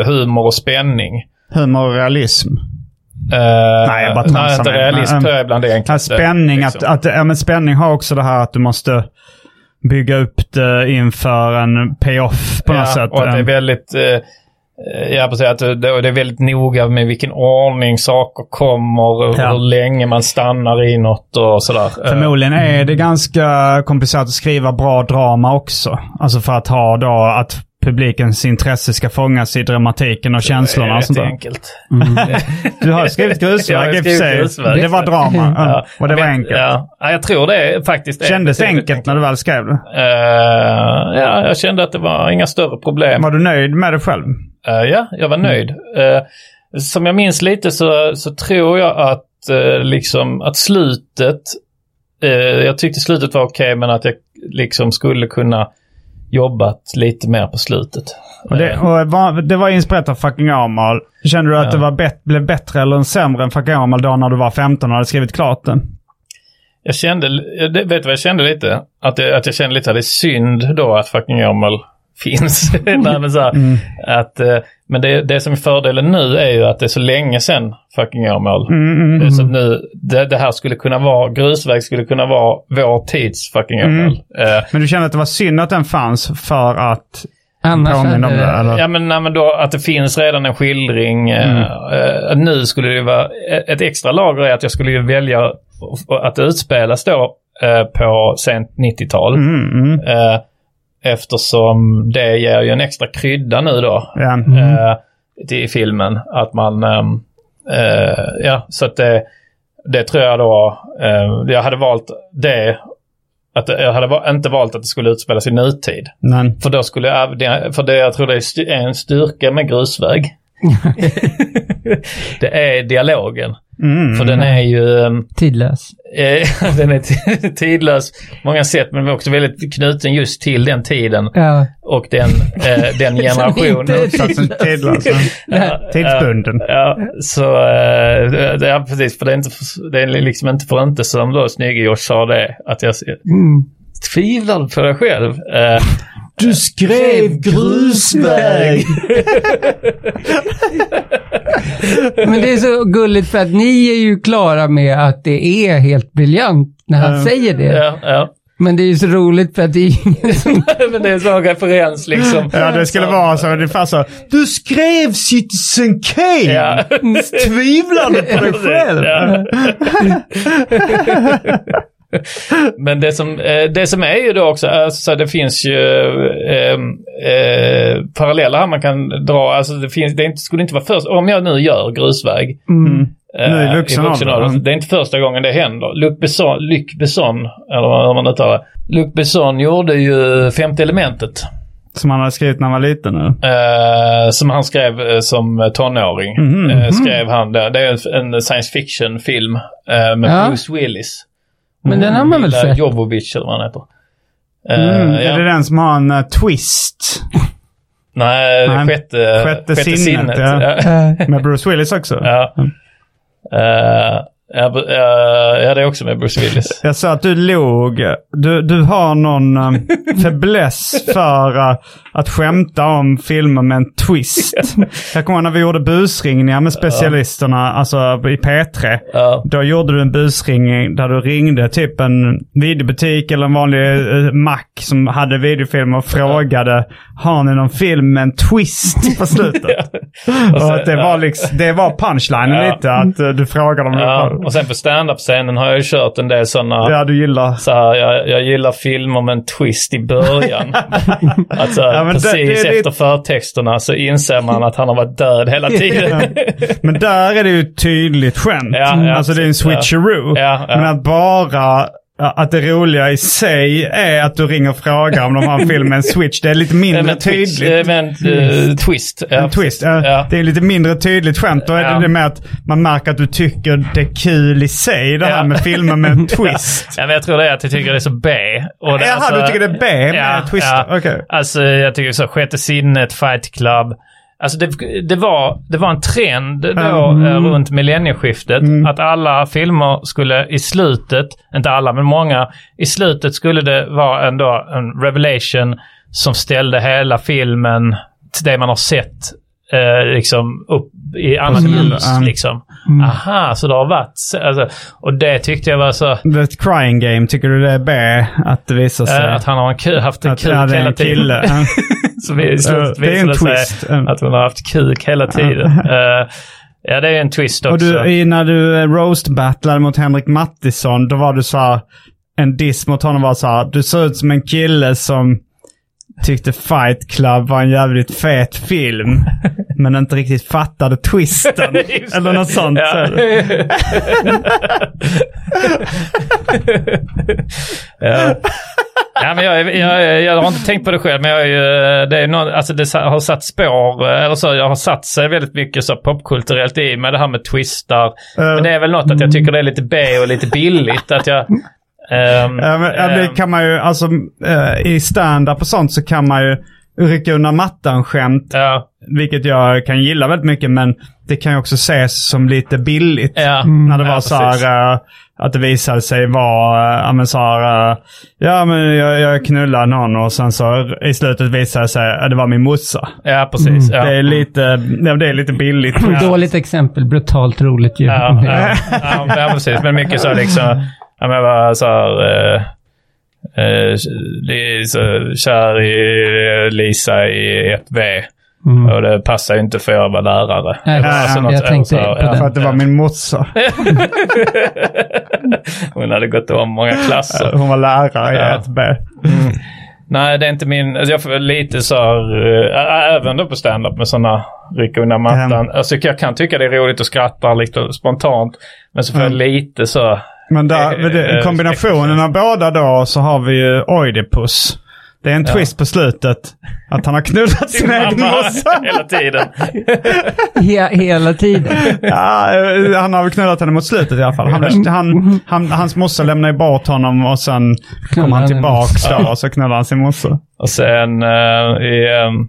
Speaker 2: eh, humor och spänning.
Speaker 3: Humor och realism.
Speaker 2: Eh,
Speaker 3: Nej, jag bara
Speaker 2: Nej, inte realism tror jag är bland det
Speaker 3: Ja,
Speaker 2: enklaste.
Speaker 3: spänning,
Speaker 2: liksom.
Speaker 3: att, att, ja, men spänning har också det här att du måste bygga upp det inför en payoff på något sätt.
Speaker 2: Och att det är väldigt... Eh, Ja, precis. Att det, det är väldigt noga med vilken ordning saker kommer och
Speaker 3: Ja.
Speaker 2: hur länge man stannar i något och sådär. Eh,
Speaker 3: Förmodligen är det ganska komplicerat att skriva bra drama också. Alltså för att ha då att publikens intresse ska fångas i dramatiken och känslorna och sånt där.
Speaker 2: enkelt.
Speaker 3: Du har skrivit grusväg i och för sig. Det var drama. Ja. Och det var enkelt.
Speaker 2: Ja, Ja, jag tror det faktiskt.
Speaker 3: Kändes
Speaker 2: betydligt
Speaker 3: enkelt när du väl skrev det?
Speaker 2: Eh, ja, jag kände att det var inga större problem.
Speaker 3: Var du nöjd med det själv?
Speaker 2: Eh, ja, jag var nöjd. Eh, som jag minns lite så, så tror jag att liksom att slutet, jag tyckte slutet var okej men att jag liksom skulle kunna jobbat lite mer på slutet.
Speaker 3: Och det,
Speaker 2: Eh,
Speaker 3: och var, det var inspirerat av Fucking Amal. Kände du att det var bet, blev bättre eller sämre än Fucking Amal då när du var 15 och hade skrivit klart den?
Speaker 2: Jag kände, vet du vad jag kände lite? Att, jag, att jag kände lite att det är synd då att fucking Jamal finns. Nej, men så här, att, eh, men det, det som är fördelen nu är ju att det är så länge sedan fucking Jamal.
Speaker 3: Mm,
Speaker 2: Så nu, det, det här skulle kunna vara, grusväg skulle kunna vara vår tids fucking Jamal. Eh,
Speaker 3: Men du kände att det var synd att den fanns för att
Speaker 4: Annars
Speaker 3: påminna om det? Eller?
Speaker 2: Ja men, nej, men då att det finns redan en skildring. eh, eh, nu skulle det vara, ett extra lager är att jag skulle ju välja att det utspelas då eh, på sent 90-tal.
Speaker 3: Mm, mm.
Speaker 2: Eftersom det ger ju en extra krydda nu då
Speaker 3: Ja.
Speaker 2: eh, till filmen. Att man, ehm, eh, ja så att det, det tror jag då, eh, jag hade valt det, att jag hade inte valt att det skulle utspelas i nutid.
Speaker 3: Men,
Speaker 2: För då skulle jag, för det jag tror det är en styrka med grusväg. det är dialogen.
Speaker 3: mm.
Speaker 2: För den är ju, ehm,
Speaker 4: Tidlös.
Speaker 2: eh, den är tidlös på många sätt men också väldigt knuten just till den tiden
Speaker 4: Ja.
Speaker 2: och den, eh, den generationen.
Speaker 3: Till alltså.
Speaker 2: Ja,
Speaker 3: Tidsbunden.
Speaker 2: Ja, så eh, är precis, för det är, inte, det är liksom inte för inte som då snygge Josh sa det, att jag
Speaker 4: Mm.
Speaker 2: tvivlar på dig själv. Eh,
Speaker 3: Du skrev grusväg!
Speaker 4: Men det är så gulligt för att ni är ju klara med att det är helt briljant när han
Speaker 3: Mm.
Speaker 4: säger det.
Speaker 2: ja, ja.
Speaker 4: Men det är ju så roligt för att det är ingen som...
Speaker 2: Men det är en sån referens liksom.
Speaker 3: Ja, det skulle vara så. Ungefär så. Du skrev Citizen Kane!
Speaker 2: Ja.
Speaker 3: Tvivlar du på dig själv?
Speaker 2: Ja. Men det som, eh, det som är ju då också, alltså, så det finns ju eh, eh, paralleller här man kan dra. Alltså det, finns, det skulle inte vara först, om jag nu gör grusväg.
Speaker 3: Nu
Speaker 2: eh,
Speaker 3: i vuxen ålder.
Speaker 2: ålder, Det är inte första gången det händer. Luc Besson, Luc Besson eller hur man uttalar det. Luc Besson gjorde ju Femte elementet.
Speaker 3: Som han hade skrivit när han var liten nu.
Speaker 2: Eh, som han skrev eh, som tonåring.
Speaker 3: Mhm.
Speaker 2: Eh, skrev han det. Det är en, en science fiction film eh, med
Speaker 4: Ja.
Speaker 2: Bruce Willis.
Speaker 4: Men den har man väl sett?
Speaker 2: Jovovich eller vad han heter. Eh,
Speaker 3: Mm.
Speaker 2: ja.
Speaker 3: Är det den som har en eh, twist?
Speaker 2: Nej,
Speaker 3: Nej,
Speaker 2: sjätte,
Speaker 3: sjätte sinnet, ja.
Speaker 2: Ja.
Speaker 3: Med Bruce Willis också?
Speaker 2: ja. Eh, ja, br- ja, ja, det är också med Bruce Willis.
Speaker 3: Jag sa att du log. Du, du har någon um, fäbless för uh, att skämta om filmer med en twist. Jag kommer ihåg när vi gjorde busringningar med specialisterna, alltså i P3.
Speaker 2: Ja.
Speaker 3: Då gjorde du en busringning där du ringde typ en videobutik eller en vanlig uh, mack som hade videofilmer och frågade Har ni någon film med en twist på slutet?
Speaker 2: Och sen-
Speaker 3: och att det, var liksom, det var punchlinen lite, att uh, du frågade om
Speaker 2: Ja, och sen på stand-up-scenen har jag ju kört en del sådana
Speaker 3: ja, du gillar
Speaker 2: så här, jag, jag gillar filmer med en twist i början.
Speaker 3: Ja, men det-
Speaker 2: precis
Speaker 3: det är
Speaker 2: efter förtexterna så inser man att han har varit död hela tiden.
Speaker 3: Men där är det ju tydligt skämt.
Speaker 2: Ja, ja,
Speaker 3: alltså det är en switcheroo.
Speaker 2: Ja, ja.
Speaker 3: Men att bara... Att det roliga i sig är att du ringer och frågar om de har en film med en switch. Det är lite mindre
Speaker 2: twist,
Speaker 3: tydligt.
Speaker 2: eh, med en eh, twist. Ja,
Speaker 3: En twist. Ja,
Speaker 2: Ja.
Speaker 3: Det är lite mindre tydligt skämt. Då är
Speaker 2: Ja.
Speaker 3: det det med att man märker att du tycker det är kul i sig. Det här
Speaker 2: Ja.
Speaker 3: med filmer med en twist.
Speaker 2: Ja, men jag tror det är att jag tycker det är så B. Och det,
Speaker 3: Jaha,
Speaker 2: alltså-
Speaker 3: du tycker det är B med twister? Okej.
Speaker 2: Alltså jag tycker så, Sjätte sinnet, Fight Club. Alltså det, det, var, det var en trend då
Speaker 3: Mm.
Speaker 2: eh, runt millennieskiftet. Att alla filmer skulle i slutet, inte alla men många, i slutet skulle det vara ändå en revelation som ställde hela filmen till det man har sett eh, liksom upp i annat
Speaker 3: ände,
Speaker 2: ljus.
Speaker 3: ja.
Speaker 2: Liksom. Aha, så det har varit så- alltså, Och det tyckte jag var så...
Speaker 3: The Crying Game, tycker du det är B? Att det visar sig?
Speaker 2: eh, att han har en kul, haft en kuk hela
Speaker 3: en
Speaker 2: tiden. Så vi i slutet
Speaker 3: det är en twist.
Speaker 2: Att hon har haft kuk hela tiden. Eh, ja, det är en twist
Speaker 3: Och
Speaker 2: också.
Speaker 3: du, i- när du eh, roast-battlade mot Henrik Mattisson, då var du så här, en diss mot honom var så här, du ser ut som en kille som tyckte Fight Club var en jävligt fet film. men inte riktigt fattade twisten. Eller något sånt.
Speaker 2: Ja. ja. Ja, men jag, jag, jag har inte tänkt på det själv, men jag, ju- det, är någon, alltså det har satt spår, eller så, jag har satt sig väldigt mycket så popkulturellt i med det här med twistar. Men det är väl något att jag tycker det är lite B och lite billigt. Att jag... ehm,
Speaker 3: Ja, men,
Speaker 2: ehm,
Speaker 3: kan man ju, alltså eh, i stand-up och sånt så kan man ju rycka undan mattan-skämt.
Speaker 2: ja,
Speaker 3: Vilket jag kan gilla väldigt mycket men det kan ju också ses som lite billigt.
Speaker 2: ja,
Speaker 3: När det var
Speaker 2: ja,
Speaker 3: så här eh, att det visade sig vara, uh, ja men så här, eh, ja men jag, jag knullade någon och sen så i slutet visade det sig att det var min morsa.
Speaker 2: Ja, precis. Ja.
Speaker 3: Det är lite, det är lite billigt.
Speaker 4: Dåligt exempel, brutalt roligt ju.
Speaker 2: Ja, ja, ja, ja, precis. Men mycket så liksom, ja men vad så här, eh, eh, li- så, kär i eh, Lisa i 1V.
Speaker 4: Mm.
Speaker 2: Och det passar ju inte för jag var lärare.
Speaker 4: Nej,
Speaker 2: Eller alltså
Speaker 4: jag tänkte på
Speaker 2: ja,
Speaker 3: För att det var min morsa.
Speaker 2: Hon hade gått om många klasser.
Speaker 3: Hon var lärare i
Speaker 2: Ja.
Speaker 3: 1B.
Speaker 2: Nej, det är inte min... Alltså jag får lite så här, äh, även då på stand-up med sådana rycka undan mattan. Alltså jag kan tycka det är roligt att skratta lite spontant. Men så får jag lite så...
Speaker 3: Men där,
Speaker 2: Eh,
Speaker 3: det,
Speaker 2: eh,
Speaker 3: kombinationen av båda då så har vi ju Oidipus. Det är en twist på slutet. Att han har knullat sin egen morsa.
Speaker 2: hela tiden.
Speaker 4: He hela tiden.
Speaker 3: Ja, eh, han har väl knullat henne mot slutet i alla fall. Han, han, han, hans morsa lämnar ju bort honom och sen kommer han tillbaks då och så knullar han sin morsa.
Speaker 2: Och sen uh, i... ehm,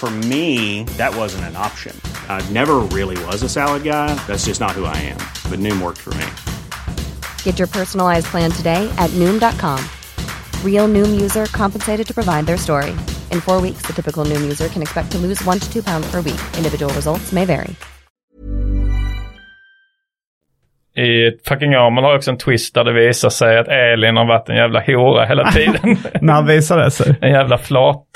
Speaker 6: For me, that wasn't an option. I never really was a salad guy. That's just not who I am. But Noom worked for me.
Speaker 7: Get your personalized plan today at Noom.com. Real Noom user compensated to provide their story. In four weeks, the typical Noom user can expect to lose one to two pounds per week. Individual results may vary.
Speaker 2: I Fucking Åmål har också en twist där det visar sig att Elin har varit en jävla hora hela tiden.
Speaker 3: När visar det sig?
Speaker 2: en jävla flat,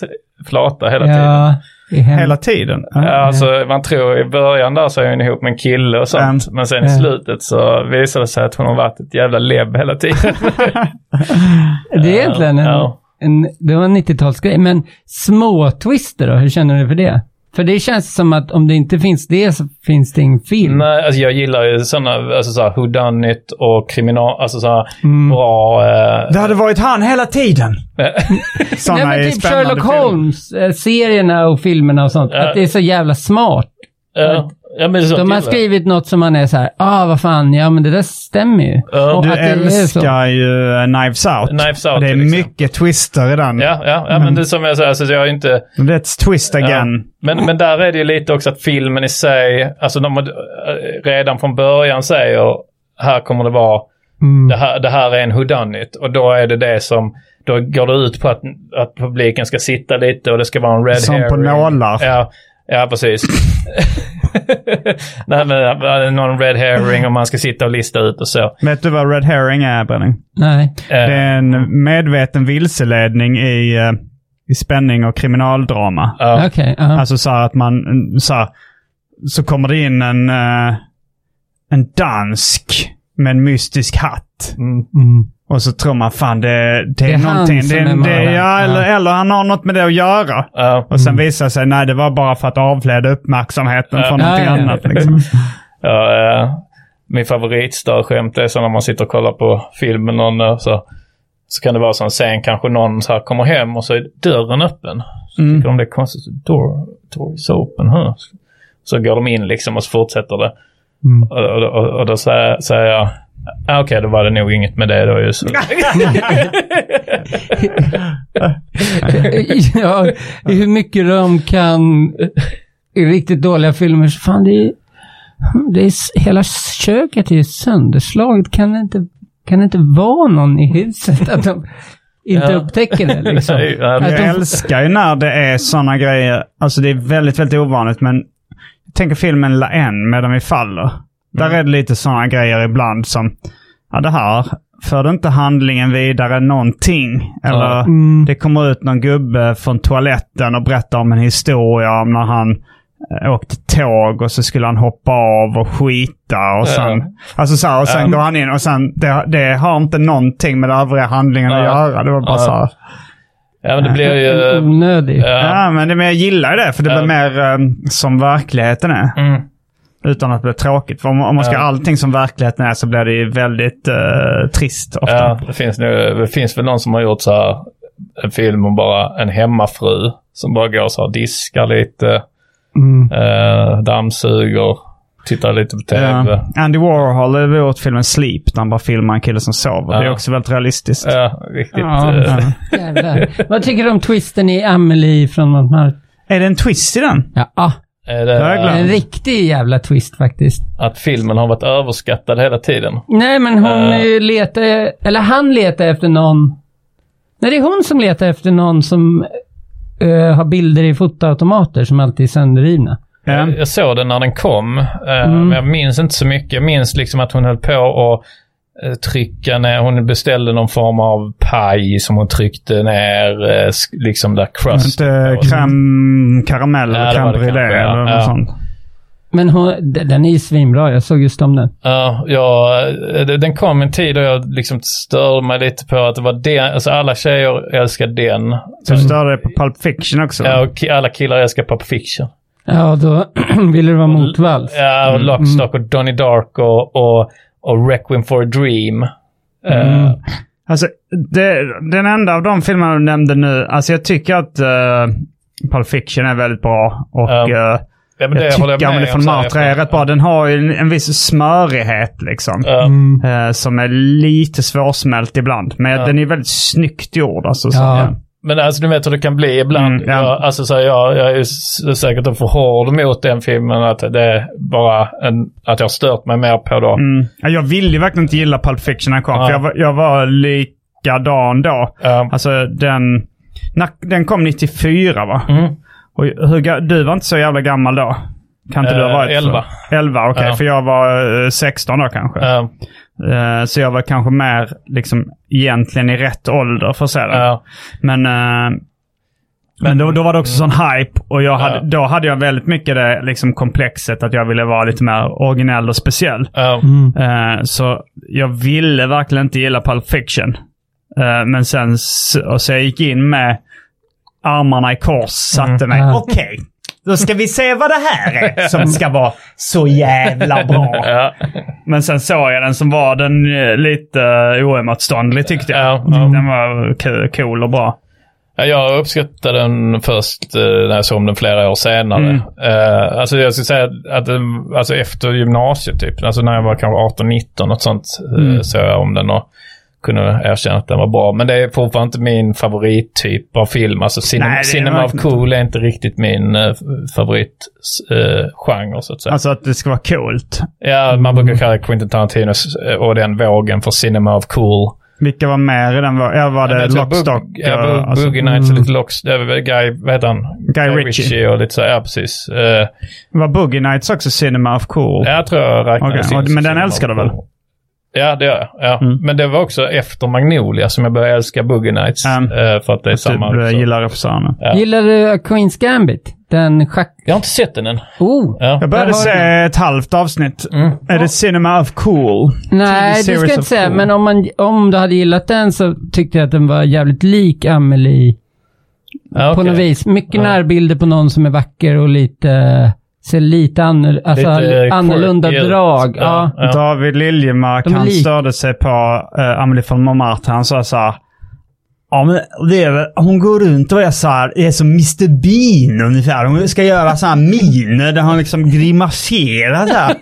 Speaker 2: flata hela tiden.
Speaker 4: Ja, det är hemskt.
Speaker 3: Hela tiden?
Speaker 2: Ja, alltså, man tror i början där så är hon ihop med en kille och sånt. Men sen i slutet så visar det sig att hon har varit ett jävla lebb hela tiden.
Speaker 4: Det är egentligen en,
Speaker 2: Ja.
Speaker 4: en, det var en 90-talsgrej. Men små twister då, hur känner du för det? För det känns som att om det inte finns det så finns det ingen film.
Speaker 2: Nej, alltså jag gillar ju sådana, alltså såhär whodunit och kriminal, alltså såhär
Speaker 4: Mm.
Speaker 2: bra... Eh,
Speaker 3: Det hade varit han hela tiden! Sådana
Speaker 4: Nej, men typ Sherlock
Speaker 3: filmer.
Speaker 4: Holmes, eh, serierna och filmerna och sånt. Att det är så jävla smart.
Speaker 2: ja, ja, men
Speaker 4: De har skrivit något som man är så här, ah vad fan, ja men det där stämmer ju.
Speaker 2: Ja.
Speaker 4: Och
Speaker 3: Du
Speaker 4: det så.
Speaker 3: älskar ju eh, Knives Out.
Speaker 2: Knives Out
Speaker 3: det är mycket twister i den.
Speaker 2: Ja, ja, ja men det är som jag säger, alltså jag är inte...
Speaker 3: Men Det är ett twist again.
Speaker 2: Men, men där är det ju lite också att filmen i sig, alltså de har, eh, redan från början säger här kommer det vara,
Speaker 4: Mm.
Speaker 2: det, här, det här är en whodunit och då är det det som, då går det ut på att, att publiken ska sitta lite och det ska vara en red
Speaker 3: Som på
Speaker 2: herring.
Speaker 3: nålar.
Speaker 2: Ja, ja precis. Nej men äh, någon red herring och man ska sitta och lista ut och så.
Speaker 3: Vet du vad red herring är, Benning?
Speaker 4: Nej.
Speaker 3: Det är en medveten vilseledning i, eh, i spänning och kriminaldrama.
Speaker 2: Ja.
Speaker 4: Okej. ja.
Speaker 3: Alltså så att man, så, här, så kommer det in en, en dansk med en mystisk hatt.
Speaker 4: Mm.
Speaker 3: Och så tror man fan det, det,
Speaker 4: Det är
Speaker 3: är
Speaker 4: han
Speaker 3: någonting.
Speaker 4: som
Speaker 3: Det,
Speaker 4: är
Speaker 3: det, ja, eller,
Speaker 4: Ja.
Speaker 3: eller han har något med det att göra.
Speaker 2: Ja.
Speaker 3: Och sen visar det sig, nej det var bara för att avleda uppmärksamheten från
Speaker 4: Ja,
Speaker 3: någonting
Speaker 4: ja, ja.
Speaker 3: annat. Liksom.
Speaker 2: Ja, eh, min favoritstörskämt är så när man sitter och kollar på film med någon så, så kan det vara så en scen kanske någon så här kommer hem och så är dörren öppen. Så
Speaker 3: Mm.
Speaker 2: tycker de det är konstigt. Door, door is open. Huh? Så går de in liksom och så fortsätter det.
Speaker 4: Mm.
Speaker 2: Och, och, och, och då säger, säger jag ah, Okej, då var det nog inget med det då just.
Speaker 4: ja, hur mycket de kan i riktigt dåliga filmer. Så fan, det är, det är hela köket är ju sönderslaget. Kan det inte, kan det inte vara någon i huset att de inte
Speaker 2: Ja.
Speaker 4: upptäcker det liksom?
Speaker 3: Jag älskar ju när det är sådana grejer. Alltså det är väldigt, väldigt ovanligt. Men jag tänker filmen La En med dem i faller. Där är det lite sådana grejer ibland som, ja det här förde inte handlingen vidare någonting. Eller
Speaker 4: Mm.
Speaker 3: det kommer ut någon gubbe från toaletten och berättar om en historia om när han eh, åkte tåg och så skulle han hoppa av och skita och sen, alltså så här, och sen
Speaker 2: Ja.
Speaker 3: går han in och sen, det, det har inte någonting med den övriga handlingen att
Speaker 2: Ja.
Speaker 3: göra. Det var bara
Speaker 2: Ja.
Speaker 3: så här.
Speaker 2: ja, men det blir ju...
Speaker 4: Onödig.
Speaker 2: Ja.
Speaker 3: Ja, men, det, men jag gillar det, för det
Speaker 2: Ja.
Speaker 3: blir mer eh, som verkligheten är.
Speaker 2: Mm.
Speaker 3: Utan att det blir tråkigt. För om, om man ska
Speaker 2: Ja.
Speaker 3: allting som verkligheten är så blir det ju väldigt eh, trist ofta.
Speaker 2: Ja, det finns, nu, det finns väl någon som har gjort så här en film om bara en hemmafru som bara går så här diskar lite,
Speaker 4: Mm.
Speaker 2: eh, dammsuger, tittar lite på tv.
Speaker 3: Ja. Andy Warhol har gjort filmen Sleep, där han bara filmar en kille som sover.
Speaker 2: Ja.
Speaker 3: Det är också väldigt realistiskt.
Speaker 2: Ja, riktigt.
Speaker 4: Ja.
Speaker 2: eh.
Speaker 4: Vad tycker du om twisten i Amelie från här?
Speaker 3: Är det en twist i den?
Speaker 4: Ja,
Speaker 2: är
Speaker 3: Jag
Speaker 4: en riktig jävla twist faktiskt.
Speaker 2: att filmen har varit överskattad hela tiden?
Speaker 4: Nej, men hon uh. letar, eller han letar efter någon. Nej, det är hon som letar efter någon som eh, har bilder i fotoautomater som alltid är sönderrivna.
Speaker 3: Ja.
Speaker 2: Jag såg den när den kom, eh,
Speaker 4: Mm.
Speaker 2: men jag minns inte så mycket. Jag minns liksom att hon höll på att eh, trycka ner, hon beställde någon form av paj som hon tryckte ner, eh, liksom där crust.
Speaker 3: Inte crème karamell
Speaker 2: Ja,
Speaker 3: eller crème brûlée eller något
Speaker 2: Ja.
Speaker 3: sånt.
Speaker 4: Men hon, den är ju svinbra. Jag såg just om den.
Speaker 2: Ja, ja, eh, den kom en tid då jag liksom störde mig lite på att det var den, alltså alla tjejer älskar den.
Speaker 3: Så du störde dig på Pulp Fiction också?
Speaker 2: Ja, och alla killar älskar Pulp Fiction.
Speaker 4: Ja, då ville du vara motvalls.
Speaker 2: Ja, och Lockstock och Donnie Dark och, och, och Requiem for a Dream. Eh,
Speaker 3: Alltså, det, den enda av de filmerna du nämnde nu, alltså jag tycker att uh, Pulp Fiction är väldigt bra. Och
Speaker 2: Ja.
Speaker 3: eh,
Speaker 2: ja, men
Speaker 3: jag
Speaker 2: det
Speaker 3: tycker
Speaker 2: med
Speaker 3: von
Speaker 2: så här
Speaker 3: Martre är rätt bra. Den har ju en, en viss smörighet liksom.
Speaker 4: Mm.
Speaker 3: eh, som är lite svårsmält ibland. Men den är väldigt snyggt gjord. Alltså, så,
Speaker 4: Ja.
Speaker 2: Men alltså du vet hur det kan bli ibland.
Speaker 3: Mm, ja.
Speaker 2: jag, alltså, så här, jag, jag är säkert för hård mot den filmen. Att det är bara en, att jag har stört mig mer på då.
Speaker 3: Mm. Ja, Jag ville verkligen inte gilla Pulp Fiction när den kom.
Speaker 2: Ja.
Speaker 3: För jag, var, jag var likadan då.
Speaker 2: Ja.
Speaker 3: Alltså den, när, den kom 94 va?
Speaker 2: Mm.
Speaker 3: Och hur, du var inte så jävla gammal då? Kan inte du ha
Speaker 2: Eh,
Speaker 3: varit? så?
Speaker 2: 11.
Speaker 3: 11, okej.
Speaker 2: Ja.
Speaker 3: För jag var eh, 16 då kanske. Eh, så jag var kanske mer liksom egentligen i rätt ålder för att säga det.
Speaker 2: ja,
Speaker 3: Men, eh, men då, då var det också sån hype och jag hade,
Speaker 2: Ja.
Speaker 3: då hade jag väldigt mycket det liksom komplexet att jag ville vara lite mer originell och speciell.
Speaker 2: ja.
Speaker 3: Eh, så jag ville verkligen inte gilla Pulp Fiction. Men sen och så jag gick in med armarna i kors, satte mig.
Speaker 4: Ja.
Speaker 3: Okej, då ska vi se vad det här är som ska vara så jävla bra.
Speaker 2: ja.
Speaker 3: Men sen såg jag den som var den eh, lite uh, oemotståndlig tyckte jag.
Speaker 2: Ja, ja.
Speaker 3: Den var co- cool och bra.
Speaker 2: Ja, Jag uppskattade den först eh, när jag såg den flera år senare.
Speaker 3: Mm.
Speaker 2: Eh, alltså jag skulle säga att den- alltså efter gymnasiet typ, alltså när jag var kanske 18-19 något sånt, eh,
Speaker 3: Mm.
Speaker 2: såg jag om den och kunde erkänna att den var bra. Men det är fortfarande inte min favorittyp av film. Alltså Cinema,
Speaker 3: Nej,
Speaker 2: Cinema of Cool är inte riktigt min uh, favoritgenre uh, så att säga.
Speaker 3: Alltså att det ska vara coolt.
Speaker 2: ja, man brukar kalla Quentin Tarantinos eh, och den vågen för Cinema of Cool.
Speaker 3: Vilka var med i den? Ja, var det Lockstock?
Speaker 2: Ja,
Speaker 3: alltså-
Speaker 2: Boogie Nights och lite Locks... det var väl Guy, vad heter han?
Speaker 3: Guy Ritchie.
Speaker 2: och lite så. Ja, precis. Eh,
Speaker 3: Var Boogie Nights också Cinema of Cool?
Speaker 2: jag tror jag
Speaker 3: och-
Speaker 2: som
Speaker 3: men den älskar du väl?
Speaker 2: Ja, det gör jag. Ja.
Speaker 3: Mm.
Speaker 2: Men det var också efter Magnolia som jag började älska Boogie Nights.
Speaker 3: Mm.
Speaker 2: för att det är samma... Så.
Speaker 3: gillar regissören.
Speaker 2: Ja.
Speaker 4: Gillar du Queen's Gambit? Den schack...
Speaker 2: Jag har inte sett den än.
Speaker 4: Oh!
Speaker 2: Ja.
Speaker 3: Jag började se
Speaker 4: du
Speaker 3: ett halvt avsnitt.
Speaker 2: Mm.
Speaker 3: Är det Cinema of Cool?
Speaker 4: Nej, det ska jag inte säga.
Speaker 3: cool.
Speaker 4: Men om, man, om du hade gillat den så tyckte jag att den var jävligt lik Amelie
Speaker 2: Ja,
Speaker 4: på något vis. Mycket
Speaker 2: Ja.
Speaker 4: närbilder på någon som är vacker och lite... Ser lite, annorl- alltså,
Speaker 2: Lite
Speaker 4: annorlunda
Speaker 2: quirky
Speaker 4: drag. Ja.
Speaker 2: Ja.
Speaker 3: David Liljemark, han
Speaker 4: lik.
Speaker 3: störde sig på uh, Amelie von Montmartre. Han sa så här. Ja, men det är väl, hon går runt och är så här, är som Mr Bean ungefär. Hon ska göra så här miner där hon liksom grimaserar så här.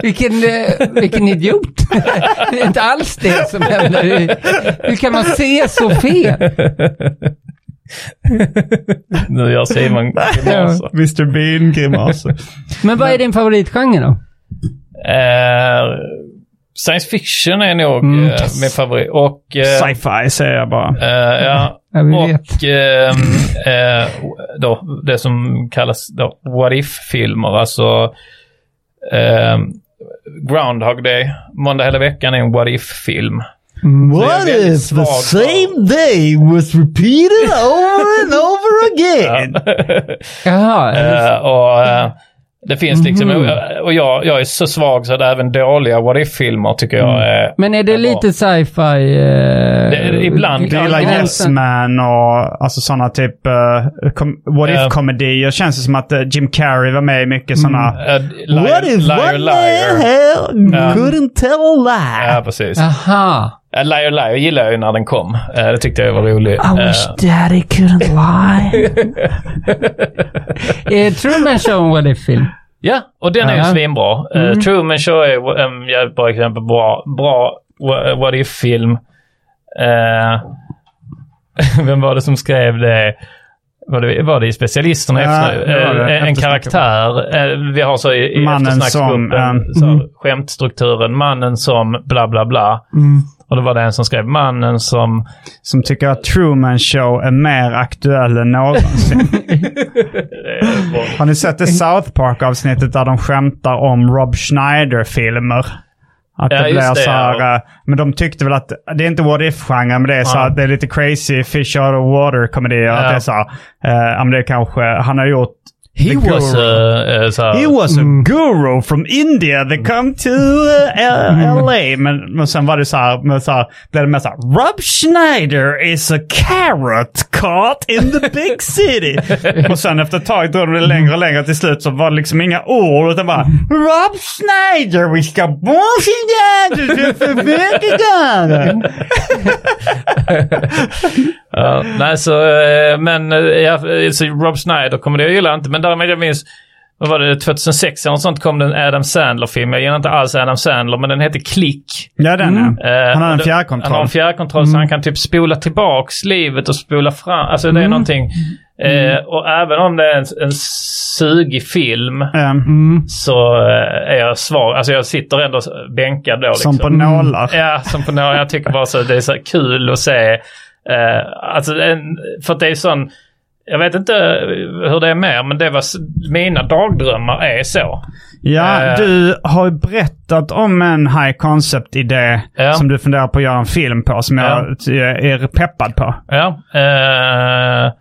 Speaker 4: Vilken, eh, vilken idiot. det är inte alls det som händer. Hur, hur kan man se så fel?
Speaker 2: Nu gör Simon grimaser.
Speaker 3: Mr Bean-grimaser.
Speaker 4: Men vad är din favoritgenre då?
Speaker 2: Eh, science fiction är nog
Speaker 4: Mm.
Speaker 2: eh, min favorit. Och... eh,
Speaker 3: Sci-fi säger jag bara.
Speaker 2: ja.
Speaker 4: Ja, vi
Speaker 2: och då, det som kallas då what if-filmer. Alltså Groundhog Day, måndag hela veckan är en what if-film.
Speaker 3: What
Speaker 2: är väldigt svag för-
Speaker 3: day was repeated over and over again?
Speaker 4: Jaha.
Speaker 2: Eh, och eh, det finns liksom,
Speaker 4: Mhm.
Speaker 2: och jag, jag är så svag så att även dåliga what if-filmer tycker jag är...
Speaker 4: Men är det
Speaker 2: är
Speaker 4: lite sci-fi?
Speaker 2: Det är ibland
Speaker 3: Du
Speaker 2: kan-
Speaker 3: gillar Yes Man och alltså sådana typ uh, what if-komedier. Känns det som att eh, Jim Carrey var med i mycket sådana.
Speaker 2: Eh, liar,
Speaker 3: What if
Speaker 2: liar,
Speaker 3: one
Speaker 2: liar.
Speaker 3: hell couldn't tell a lie?
Speaker 2: Ja, precis.
Speaker 4: Aha.
Speaker 2: Uh, liar, liar gillar jag ju när den kom. Eh, det tyckte jag var roligt.
Speaker 3: I
Speaker 2: Eh,
Speaker 3: wish daddy couldn't lie.
Speaker 4: Är Truman Show en what if-film?
Speaker 2: Ja, och den är ju svinbra. Eh,
Speaker 4: Mm.
Speaker 2: Truman Show är en jävligt bra exempel. Bra, bra wha- what if-film. Eh, vem var det som skrev det? Var det, var det i specialisterna?
Speaker 3: Ja,
Speaker 2: efter,
Speaker 3: det det.
Speaker 2: eh, en
Speaker 3: Eftersnacket.
Speaker 2: karaktär. Eh, vi har så i, i
Speaker 3: Mannen
Speaker 2: eftersnacksgruppen,
Speaker 3: som, eh,
Speaker 2: så,
Speaker 4: mm.
Speaker 2: skämtstrukturen. Mannen som bla bla bla. Och då var det en som skrev mannen som...
Speaker 3: Som tycker att Truman Show är mer aktuell än någonsin. Har ni sett det South Park-avsnittet där de skämtar om Rob Schneider-filmer? Att
Speaker 2: Ja,
Speaker 3: det
Speaker 2: just
Speaker 3: blir
Speaker 2: det,
Speaker 3: så här,
Speaker 2: ja.
Speaker 3: eh, men de tyckte väl att, det är inte what if-genren, men det är så
Speaker 2: Ja.
Speaker 3: att det är lite crazy fish out of water-komedier. Att
Speaker 2: Ja.
Speaker 3: det är så här, eh, men det är kanske, han har gjort
Speaker 2: He
Speaker 3: The
Speaker 2: was
Speaker 3: Guru.
Speaker 2: a... Uh, så
Speaker 3: He was a guru from India that come to uh, LA. Men, men sen var det så här, men så här blev det mer så här, Rob Schneider is a carrot caught in the big city. och sen efter ett tag drog det längre och längre till slut så var det liksom inga ord utan bara Rob Schneider, vi ska bullshit för mycket
Speaker 2: Ja, nej, så, eh, men eh, ja, så Rob Snyder kommer det jag gillar inte. Men därmed jag minns, vad var det, 2006 eller något sånt kom det en Adam Sandler-film. Jag gillar inte alls Adam Sandler, men den heter Klick.
Speaker 3: Ja, den
Speaker 4: Mm.
Speaker 3: är.
Speaker 2: Eh,
Speaker 3: Han har en
Speaker 2: det-
Speaker 3: fjärrkontroll.
Speaker 2: Han har en fjärrkontroll så han kan typ spola tillbaks livet och spola fram. Alltså det är någonting. Eh, och även om det är en, en sugig film
Speaker 3: Um,
Speaker 2: så eh, är jag svag. Alltså jag sitter ändå bänkad då.
Speaker 3: som
Speaker 2: liksom.
Speaker 3: på nålar.
Speaker 2: Ja, som på några. Jag tycker bara så det är så kul att se. Eh, alltså, en, för att det är sån... Jag vet inte hur det är mer, men det var mina dagdrömmar är så.
Speaker 3: Ja,
Speaker 2: Eh.
Speaker 3: du har ju berättat om en high concept-idé
Speaker 2: Ja.
Speaker 3: som du funderar på att göra en film på, som jag ty- är peppad på.
Speaker 2: Ja, eh,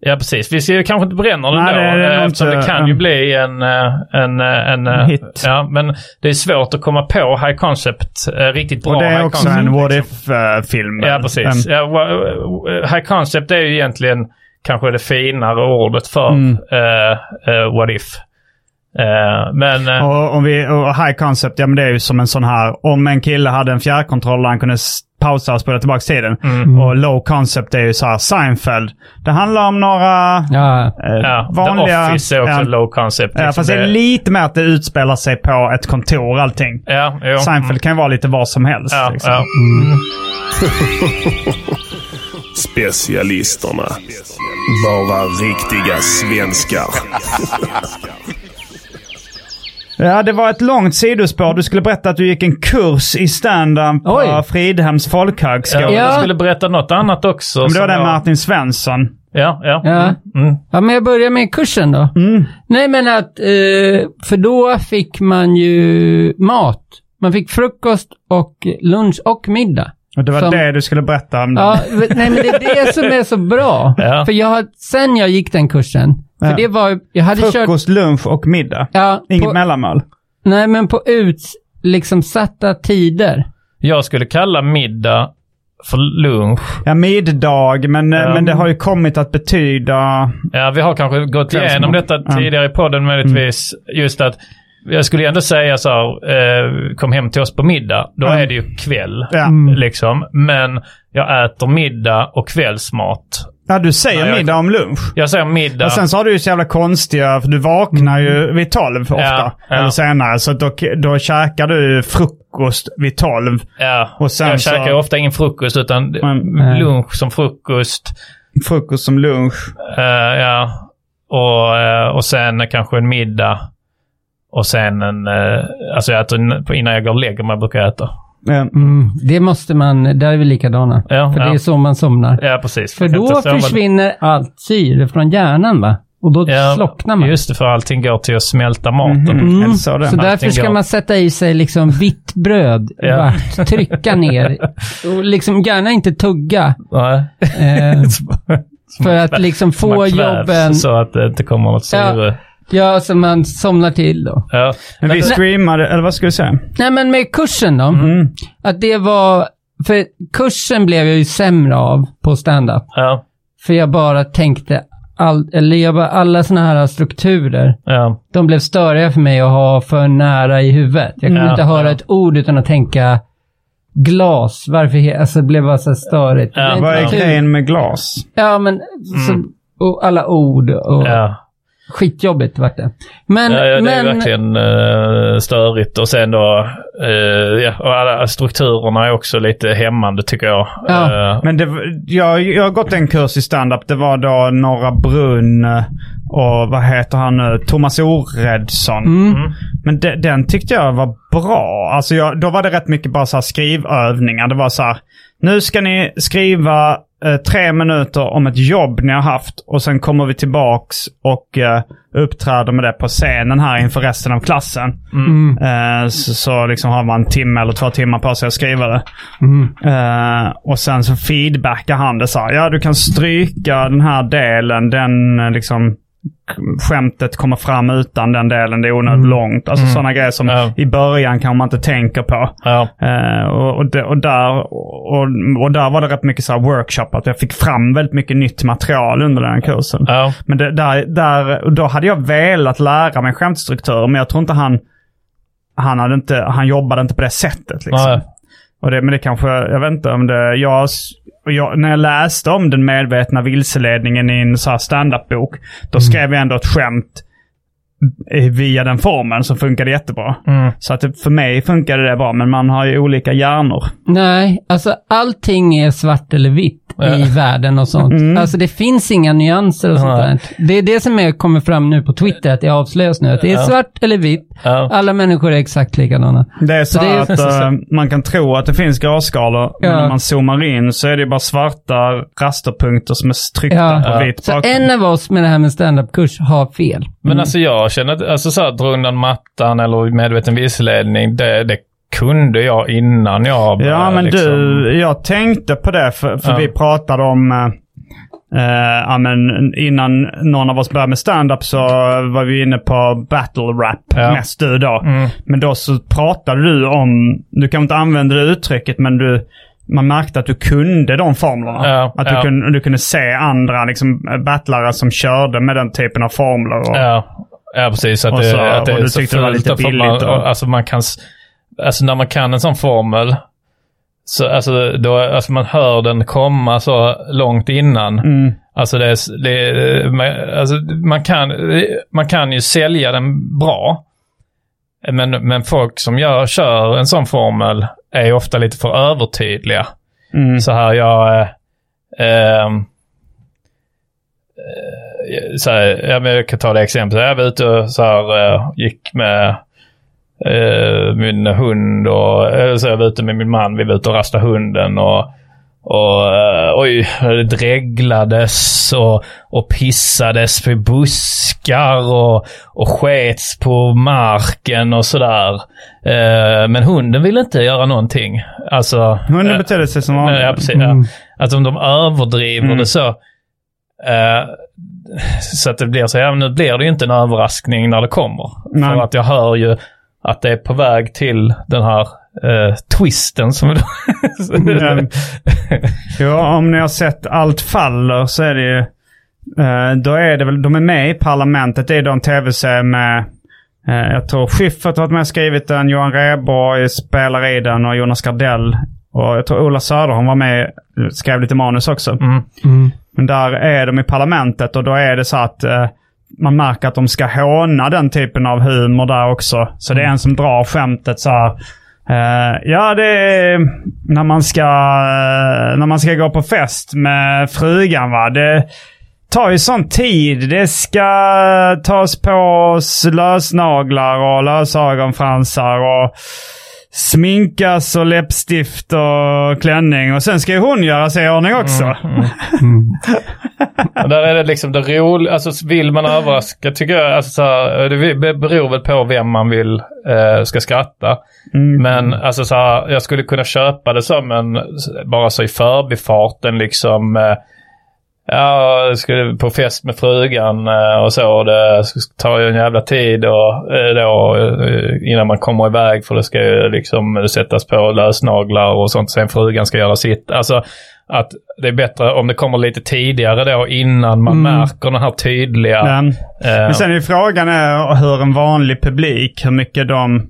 Speaker 2: ja precis. Vi ska ju kanske inte bränna den
Speaker 3: Nej,
Speaker 2: då,
Speaker 3: det
Speaker 2: eh, eftersom
Speaker 3: inte,
Speaker 2: det kan ju
Speaker 3: um,
Speaker 2: bli en, eh, en, eh, en, eh,
Speaker 3: hit.
Speaker 2: Ja, men det är svårt att komma på high concept, eh, riktigt bra
Speaker 3: Och det är också
Speaker 2: concept.
Speaker 3: en what
Speaker 2: liksom.
Speaker 3: if-film.
Speaker 2: Ja, precis. Ja, wa- wa- high concept är ju egentligen kanske det finare ordet för
Speaker 3: Mm.
Speaker 2: eh, eh, what if. Eh, men... eh,
Speaker 3: Och, om vi, och high concept, ja men det är ju som en sån här, om en kille hade en fjärrkontroll där han kunde pausa och spola tillbaka tiden.
Speaker 2: Mm.
Speaker 3: Och low concept är ju så här Seinfeld. Det handlar om några
Speaker 4: Ja.
Speaker 3: eh,
Speaker 2: ja,
Speaker 3: vanliga...
Speaker 2: The Office är också
Speaker 3: ja,
Speaker 2: low concept.
Speaker 3: ja,
Speaker 2: liksom
Speaker 3: fast det är lite mer att det utspelar sig på ett kontor allting.
Speaker 2: Ja, jo.
Speaker 3: Seinfeld kan ju vara lite vad som helst.
Speaker 2: Ja,
Speaker 3: liksom.
Speaker 2: ja.
Speaker 5: Specialisterna. Bara riktiga svenskar.
Speaker 3: Ja, det var ett långt sidospår. Du skulle berätta att du gick en kurs i stand-up på
Speaker 4: Oj.
Speaker 3: Fridhems folkhögskola.
Speaker 2: Ja,
Speaker 4: Ja.
Speaker 2: Jag skulle berätta något annat också.
Speaker 3: Men det var den
Speaker 2: jag-
Speaker 3: Martin Svensson.
Speaker 2: Ja, ja.
Speaker 4: Ja.
Speaker 2: Mm.
Speaker 4: Ja, men jag börjar med kursen då. Nej, men att, eh, för då fick man ju mat. Man fick frukost och lunch och middag.
Speaker 3: Och det var
Speaker 4: Som-
Speaker 3: det du skulle berätta om.
Speaker 4: Ja, nej men det är det som är så bra.
Speaker 2: Ja.
Speaker 4: För jag har, sen jag gick den kursen, för
Speaker 3: Ja.
Speaker 4: det var, jag hade kört,
Speaker 3: Frukost, lunch och middag.
Speaker 4: ja,
Speaker 3: Inget
Speaker 4: på,
Speaker 3: mellanmål.
Speaker 4: nej men på ut, liksom satta tider.
Speaker 2: Jag skulle kalla middag för lunch.
Speaker 3: Ja, middag, men,
Speaker 2: Ja.
Speaker 3: men det har ju kommit att betyda...
Speaker 2: Ja, vi har kanske gått igenom detta
Speaker 3: Ja.
Speaker 2: tidigare i podden möjligtvis. Just att jag skulle ändå säga så här, eh, kom hem till oss på middag. Då
Speaker 3: Ja.
Speaker 2: är det ju kväll.
Speaker 3: Ja.
Speaker 2: Liksom. Men jag äter middag och kvällsmat.
Speaker 3: Ja, du säger
Speaker 2: Nej, jag-
Speaker 3: middag om lunch.
Speaker 2: Jag säger middag.
Speaker 3: Och sen så har du ju så jävla konstiga, för du vaknar ju vid 12 ofta.
Speaker 2: Ja, ja.
Speaker 3: Eller senare. Så då, då käkar du frukost vid 12.
Speaker 2: ja,
Speaker 3: och sen
Speaker 2: jag
Speaker 3: så-
Speaker 2: käkar ofta ingen frukost utan
Speaker 3: Mm.
Speaker 2: lunch som frukost.
Speaker 3: Frukost som lunch.
Speaker 2: Eh, ja. Och, eh, och sen kanske en middag. Och sen en... Uh, alltså jag äter en- innan jag går och lägger mig brukar jag äta.
Speaker 3: Ja.
Speaker 4: Mm, det måste man, där är vi likadana.
Speaker 2: Ja,
Speaker 4: för
Speaker 2: ja.
Speaker 4: det är så man somnar.
Speaker 2: Ja, precis.
Speaker 4: För då försvinner allt syre från hjärnan va? Och då
Speaker 2: Ja,
Speaker 4: slocknar man.
Speaker 2: Just det, för allting går till att smälta maten.
Speaker 3: Mhm.
Speaker 4: Mm.
Speaker 3: Eller så.
Speaker 4: Så därför
Speaker 2: Allting
Speaker 4: ska
Speaker 2: går-
Speaker 4: man sätta i sig liksom vitt bröd
Speaker 2: Ja.
Speaker 4: vart, trycka ner och liksom gärna inte tugga.
Speaker 2: Nej.
Speaker 4: Eh, för att liksom få
Speaker 2: kvävs
Speaker 4: jobben,
Speaker 2: Så att det inte kommer något syre.
Speaker 4: ja, så man somnar till då.
Speaker 2: Ja.
Speaker 3: Men vi screamade, eller vad ska vi säga?
Speaker 4: Nej men med kursen då,
Speaker 3: Mm.
Speaker 4: att det var, för kursen blev jag ju sämre av på stand-up.
Speaker 2: Ja.
Speaker 4: För jag bara tänkte, all, eller jag bara, alla sådana här strukturer,
Speaker 2: Ja.
Speaker 4: de blev störiga för mig att ha för nära i huvudet. Jag kunde
Speaker 2: Ja,
Speaker 4: inte höra
Speaker 2: ja.
Speaker 4: ett ord utan att tänka glas. Varför? he- Alltså det blev bara så störigt.
Speaker 2: Ja,
Speaker 3: Vad
Speaker 4: inte
Speaker 3: är
Speaker 4: kul.
Speaker 3: grejen med glas?
Speaker 4: Ja, men så, och alla ord och
Speaker 2: Ja.
Speaker 4: Skitjobbigt vart det. Men,
Speaker 2: Ja, ja, det är
Speaker 4: men
Speaker 2: verkligen uh, störigt. Och sen då, eh, ja, och alla strukturerna är också lite hämmande tycker jag.
Speaker 4: Ja.
Speaker 2: Eh,
Speaker 3: Men det, jag, jag har gått en kurs i stand-up. Det var då Norra Brunn och vad heter han nu? Thomas Oredsson.
Speaker 4: Mm.
Speaker 3: Men de, den tyckte jag var bra. Alltså jag, då var det rätt mycket bara så här skrivövningar. Det var så här, nu ska ni skriva eh, tre minuter om ett jobb ni har haft och sen kommer vi tillbaks och eh, uppträder med det på scenen här inför resten av klassen.
Speaker 4: Mm.
Speaker 3: Eh, så, så liksom har man en timme eller två timmar på sig att skriva det.
Speaker 4: Mm.
Speaker 3: Eh, och sen så feedbackar han det så här. Ja, du kan stryka den här delen. Den eh, liksom skämtet kommer fram utan den delen. Det är onödigt långt. Alltså sådana grejer som
Speaker 2: Ja.
Speaker 3: i början kanske man inte tänker på.
Speaker 2: ja.
Speaker 3: Eh, och, och, och, där, och, och där var det rätt mycket så här workshop. Att jag fick fram väldigt mycket nytt material under den kursen.
Speaker 2: Ja.
Speaker 3: Men det, där, där, och då hade jag velat lära mig skämtstrukturer. Men jag tror inte han... Han, hade inte, han jobbade inte på det sättet. Liksom. Och det, men det kanske, jag vet inte om det, jag, och jag, när jag läste om den medvetna vilseledningen i en så här stand-up-bok, då skrev jag ändå ett skämt via den formen som funkade jättebra.
Speaker 2: Mm.
Speaker 3: Så att för mig funkade det bra, men man har ju olika hjärnor.
Speaker 4: nej, alltså allting är svart eller vitt i världen och sånt.
Speaker 3: Mm.
Speaker 4: Alltså det finns inga nyanser och sånt där. Det är det som är, kommer fram nu på Twitter, att det avslöjas nu. Att det är
Speaker 2: Ja.
Speaker 4: svart eller vitt.
Speaker 2: Ja.
Speaker 4: Alla människor är exakt likadana.
Speaker 3: Det är så,
Speaker 4: Så det är-
Speaker 3: att eh, man kan tro att det finns gradskalor, men när man zoomar in så är det bara svarta rasterpunkter som är tryckta
Speaker 4: Ja.
Speaker 3: på vit
Speaker 4: Så
Speaker 3: bakgrund.
Speaker 4: en av oss med det här med standup-kurs har fel.
Speaker 2: Men alltså jag känner att, alltså så här, dra undan mattan eller medveten vilseledning, det, det kunde jag innan jag
Speaker 3: Ja,
Speaker 2: började,
Speaker 3: men
Speaker 2: liksom.
Speaker 3: du, jag tänkte på det för, för
Speaker 2: Ja.
Speaker 3: vi pratade om, eh, eh, ja, men innan någon av oss började med stand-up så var vi inne på battle rap,
Speaker 2: Ja.
Speaker 3: mest du då.
Speaker 2: Mm.
Speaker 3: Men då så pratade du om, du kan inte använda det uttrycket, men du, man märkte att du kunde de formlerna.
Speaker 2: Ja,
Speaker 3: att
Speaker 2: ja.
Speaker 3: Du, kunde, du kunde se andra liksom, battlare som körde med den typen av formler. Och,
Speaker 2: Ja, ja precis. Att
Speaker 3: Och
Speaker 2: det,
Speaker 3: så-
Speaker 2: att det
Speaker 3: och du tyckte det var lite billigt
Speaker 2: Man,
Speaker 3: och-
Speaker 2: alltså man kan, alltså när man kan en sån formel, så alltså, då, alltså man hör den komma så långt innan.
Speaker 3: Mm.
Speaker 2: Alltså, det, är- det, är- man- alltså man, kan, man kan ju sälja den bra. Men, men folk som gör, kör en sån formel är ju ofta lite för övertydliga.
Speaker 3: Mm.
Speaker 2: Så här, jag... Eh, ehm, eh, så här, jag kan ta det exemplet. Jag var ute och så här, eh, gick med eh, min hund och eh, så jag var ute med min man. Vi var ute och rastade hunden och och eh, oj, det dreglades och, och pissades på buskar och, och skets på marken och sådär. Eh, men hunden ville inte göra någonting. Alltså,
Speaker 3: Hunden
Speaker 2: eh,
Speaker 3: betedde sig som vanligt.
Speaker 2: Ja, precis.
Speaker 3: Mm.
Speaker 2: Ja. Att om de överdriver
Speaker 3: Mm.
Speaker 2: det så. Eh, så att det blir så, ja nu blir det ju inte en överraskning när det kommer.
Speaker 3: Nej.
Speaker 2: För att jag hör ju att det är på väg till den här eh, twisten som...
Speaker 3: Mm. Jo, om ni har sett Allt faller så är det ju... eh, då är det väl, de är med i parlamentet. Det är då en tv-serie med... eh, jag tror Schyffert har varit med och skrivit den. Johan Rheborg spelar i den och Jonas Gardell. Och jag tror Ola Söderholm var med skrev lite manus också.
Speaker 2: Mm.
Speaker 3: Men där är de i parlamentet och då är det så att eh, man märker att de ska håna den typen av humor där också. Så det är en som drar skämtet så här. eh, ja, det är när man, ska, eh, när man ska gå på fest med frugan. Va? Det tar ju sån tid. Det ska tas på oss lösnaglar och lösögonfransar. och Sminkas och läppstift och klänning. Och sen ska ju hon göra sig i ordning också.
Speaker 2: Och där är det liksom det roliga, alltså vill man överraska tycker jag, alltså så här, det beror väl på vem man vill eh, ska skratta.
Speaker 3: Mm.
Speaker 2: Men alltså så här, jag skulle kunna köpa det som en, bara så i förbifarten liksom. Eh, ja, skulle på fest med frugan eh, och så. Det tar ju en jävla tid och, eh, då, eh, innan man kommer iväg för det ska ju liksom sättas på lösnaglar och sånt. Sen frugan ska göra sitt. Alltså att det är bättre om det kommer lite tidigare då innan man
Speaker 3: Mm.
Speaker 2: märker den här tydliga...
Speaker 3: Men,
Speaker 2: eh,
Speaker 3: men sen är ju frågan är hur en vanlig publik, hur mycket de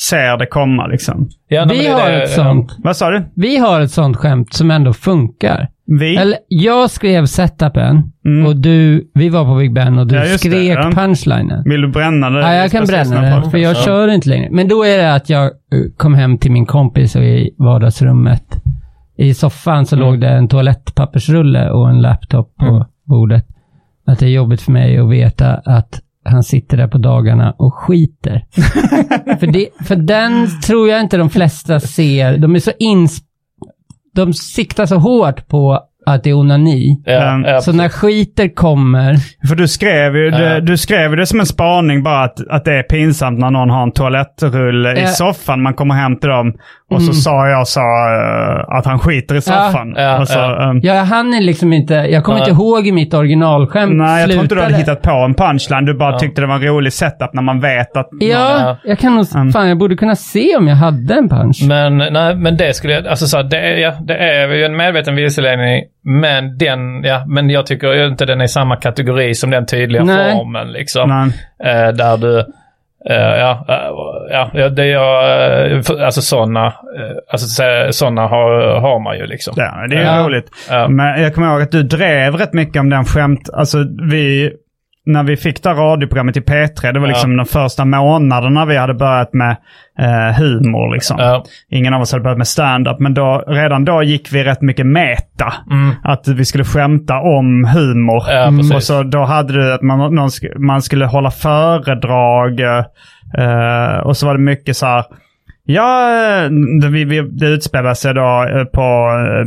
Speaker 3: ser det komma liksom.
Speaker 2: ja,
Speaker 4: Vi
Speaker 2: det-
Speaker 4: har
Speaker 2: det-
Speaker 4: ett sånt.
Speaker 3: Vad sa du?
Speaker 4: Vi har ett sånt skämt som ändå funkar.
Speaker 3: Vi?
Speaker 4: Eller, jag skrev setupen
Speaker 3: Mm.
Speaker 4: och du, vi var på Big Ben och du
Speaker 3: Ja, just det,
Speaker 4: skrek
Speaker 3: ja.
Speaker 4: punchlinen.
Speaker 3: Vill du bränna det?
Speaker 4: Ja, jag kan bränna
Speaker 3: folk-
Speaker 4: för jag
Speaker 3: Ja.
Speaker 4: kör inte längre. Men då är det att jag eh, kom hem till min kompis och i vardagsrummet i soffan så låg det en toalettpappersrulle och en laptop på bordet. Att det är jobbigt för mig att veta att han sitter där på dagarna och skiter. för, det, för den tror jag inte de flesta ser. De är så ins... De siktar så hårt på att det är onani.
Speaker 2: Ja, ja,
Speaker 4: Så när skiter kommer,
Speaker 3: För du skrev ju det,
Speaker 2: Ja.
Speaker 3: du skrev ju det som en spaning bara att, att det är pinsamt när någon har en toalettrulle i soffan. Man kommer hem till dem och så sa jag så eh, att han skiter i soffan.
Speaker 2: Ja,
Speaker 3: så,
Speaker 2: ja.
Speaker 3: ehm,
Speaker 4: ja han är liksom inte, jag kommer inte ihåg i mitt originalskämt
Speaker 3: Nej, jag tror inte du hade
Speaker 4: slutade.
Speaker 3: hittat på en punchline. Du bara tyckte det var en rolig setup när man vet att...
Speaker 4: Ja, jag kan nog,
Speaker 3: Mm.
Speaker 4: fan jag borde kunna se om jag hade en punch.
Speaker 2: Men, nej, men det skulle jag, alltså så här, det, är, ja, det är ju en medveten vilseledning. Men den, ja, men jag tycker ju inte den är i samma kategori som den tydliga
Speaker 4: Nej.
Speaker 2: formen liksom. Eh, där du, eh, ja, eh, ja, det jag, eh, alltså sådana, eh, alltså sådana har, har man ju liksom.
Speaker 3: Ja, det är ju
Speaker 4: Ja.
Speaker 3: roligt.
Speaker 2: Ja.
Speaker 3: Men jag kommer ihåg att du drev rätt mycket om den skämt... Alltså vi... När vi fick det radioprogrammet i P3, det var liksom de första månaderna vi hade börjat med eh, humor. Liksom.
Speaker 2: Ja.
Speaker 3: Ingen av oss hade börjat med stand-up, men då, redan då gick vi rätt mycket meta. Att vi skulle skämta om humor.
Speaker 2: Ja, precis.
Speaker 3: Och så då hade du att man, någon, man skulle hålla föredrag. eh, och så var det mycket så här. Ja, eh, det, vi, vi, det utspelade sig då eh, på eh,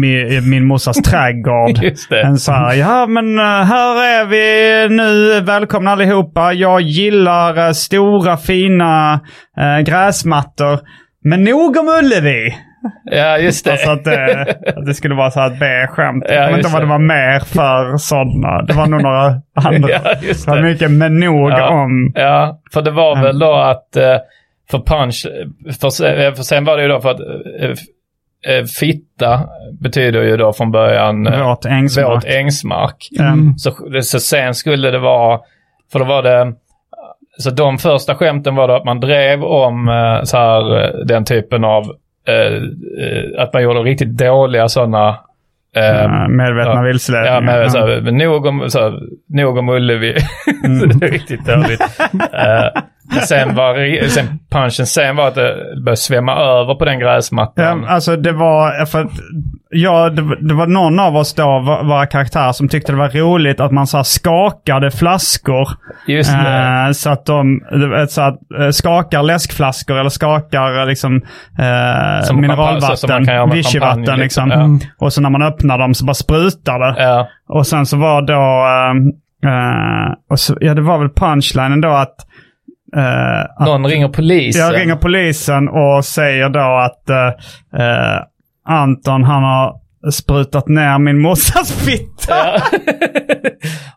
Speaker 3: min, min morsas trädgård.
Speaker 2: Just det.
Speaker 3: En så här, ja men eh, här är vi nu, välkomna allihopa. Jag gillar eh, stora fina eh, gräsmattor. Men nog om Ullevi.
Speaker 2: Ja, just det.
Speaker 3: Alltså att det, att det skulle vara så här ett B-skämt.
Speaker 2: Ja,
Speaker 3: Jag vet inte vad det var mer för sådana. Det var nog några andra.
Speaker 2: Ja, just
Speaker 3: det
Speaker 2: det.
Speaker 3: mycket men nog
Speaker 2: Ja.
Speaker 3: om.
Speaker 2: Ja, för det var väl då att eh, för punch, för, se- för sen var det ju då för att eh, eh, fitta betyder ju då från början eh,
Speaker 3: Våt ängsmark.
Speaker 2: våt ängsmark.
Speaker 3: Mm.
Speaker 2: Så, så sen skulle det vara, för då var det, så de första skämten var då att man drev om eh, så här, eh, den typen av, eh, eh, att man gjorde riktigt dåliga sådana
Speaker 3: Ja, medvetna
Speaker 2: ja.
Speaker 3: vilseledningar.
Speaker 2: Ja, men
Speaker 3: Ja.
Speaker 2: så här, men nog om, nog om Ullevi.
Speaker 3: Mm.
Speaker 2: så det är riktigt dåligt. Eh, men sen var sen punchen sen var att det började svämma över på den gräsmattan.
Speaker 3: Ja, alltså det var, för att ja, det, var- det var någon av oss då, våra karaktärer, som tyckte det var roligt att man så här skakade flaskor.
Speaker 2: Just det.
Speaker 3: Eh, så att de så att, eh, skakar läskflaskor eller skakar eh, liksom, eh,
Speaker 2: Som
Speaker 3: mineralvatten, vichyvatten. Liksom.
Speaker 2: liksom.
Speaker 3: Och så när man öppnar dem så bara sprutar det.
Speaker 2: Ja.
Speaker 3: Och sen så var då, ehm, eh, och så, ja det var väl punchlinen då att, att
Speaker 2: Någon ringer polisen.
Speaker 3: jag ringer polisen och säger då att eh, Anton han har sprutat ner min morsas fitta.
Speaker 2: Ja.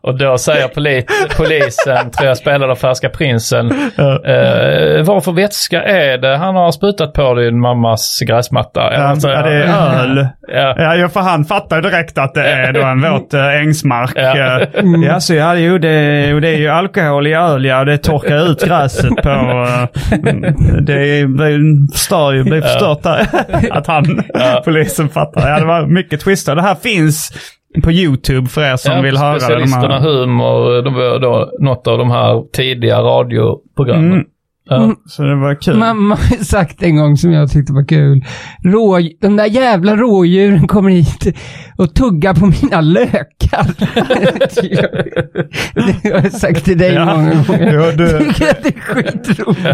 Speaker 2: och då säger poli polisen, tror jag spelade Färska Prinsen, eh, vad för vätska är det han har sprutat på din mammas gräsmatta?
Speaker 3: Ja,
Speaker 2: Alltså,
Speaker 3: ja, det är öl.
Speaker 2: Ja.
Speaker 3: Ja, för han fattar ju direkt att det är då en våt äh, ängsmark.
Speaker 2: Ja.
Speaker 3: Ja, ja, så ja, jo, det, jo, det är ju alkohol i öl, ja, och det torkar ut gräset på... eh, det är- blir, förstör ju, blir förstört där. Att han, polisen fattar. Ja, det var mycket twister. Det här finns på YouTube för er som
Speaker 2: Ja,
Speaker 3: vill höra det. De
Speaker 2: Specialisterna
Speaker 3: här.
Speaker 2: humor, de var då något av de här tidiga radioprogrammen.
Speaker 3: Mm.
Speaker 2: Ja.
Speaker 3: Så det var kul.
Speaker 4: Mamma har sagt en gång som jag tyckte var kul. Rå, de där jävla rådjuren kommer hit och tuggar på mina lökar. det har jag sagt till dig
Speaker 3: Ja.
Speaker 4: många gånger.
Speaker 3: Jo, du-
Speaker 4: Jag tycker att det är skitroligt.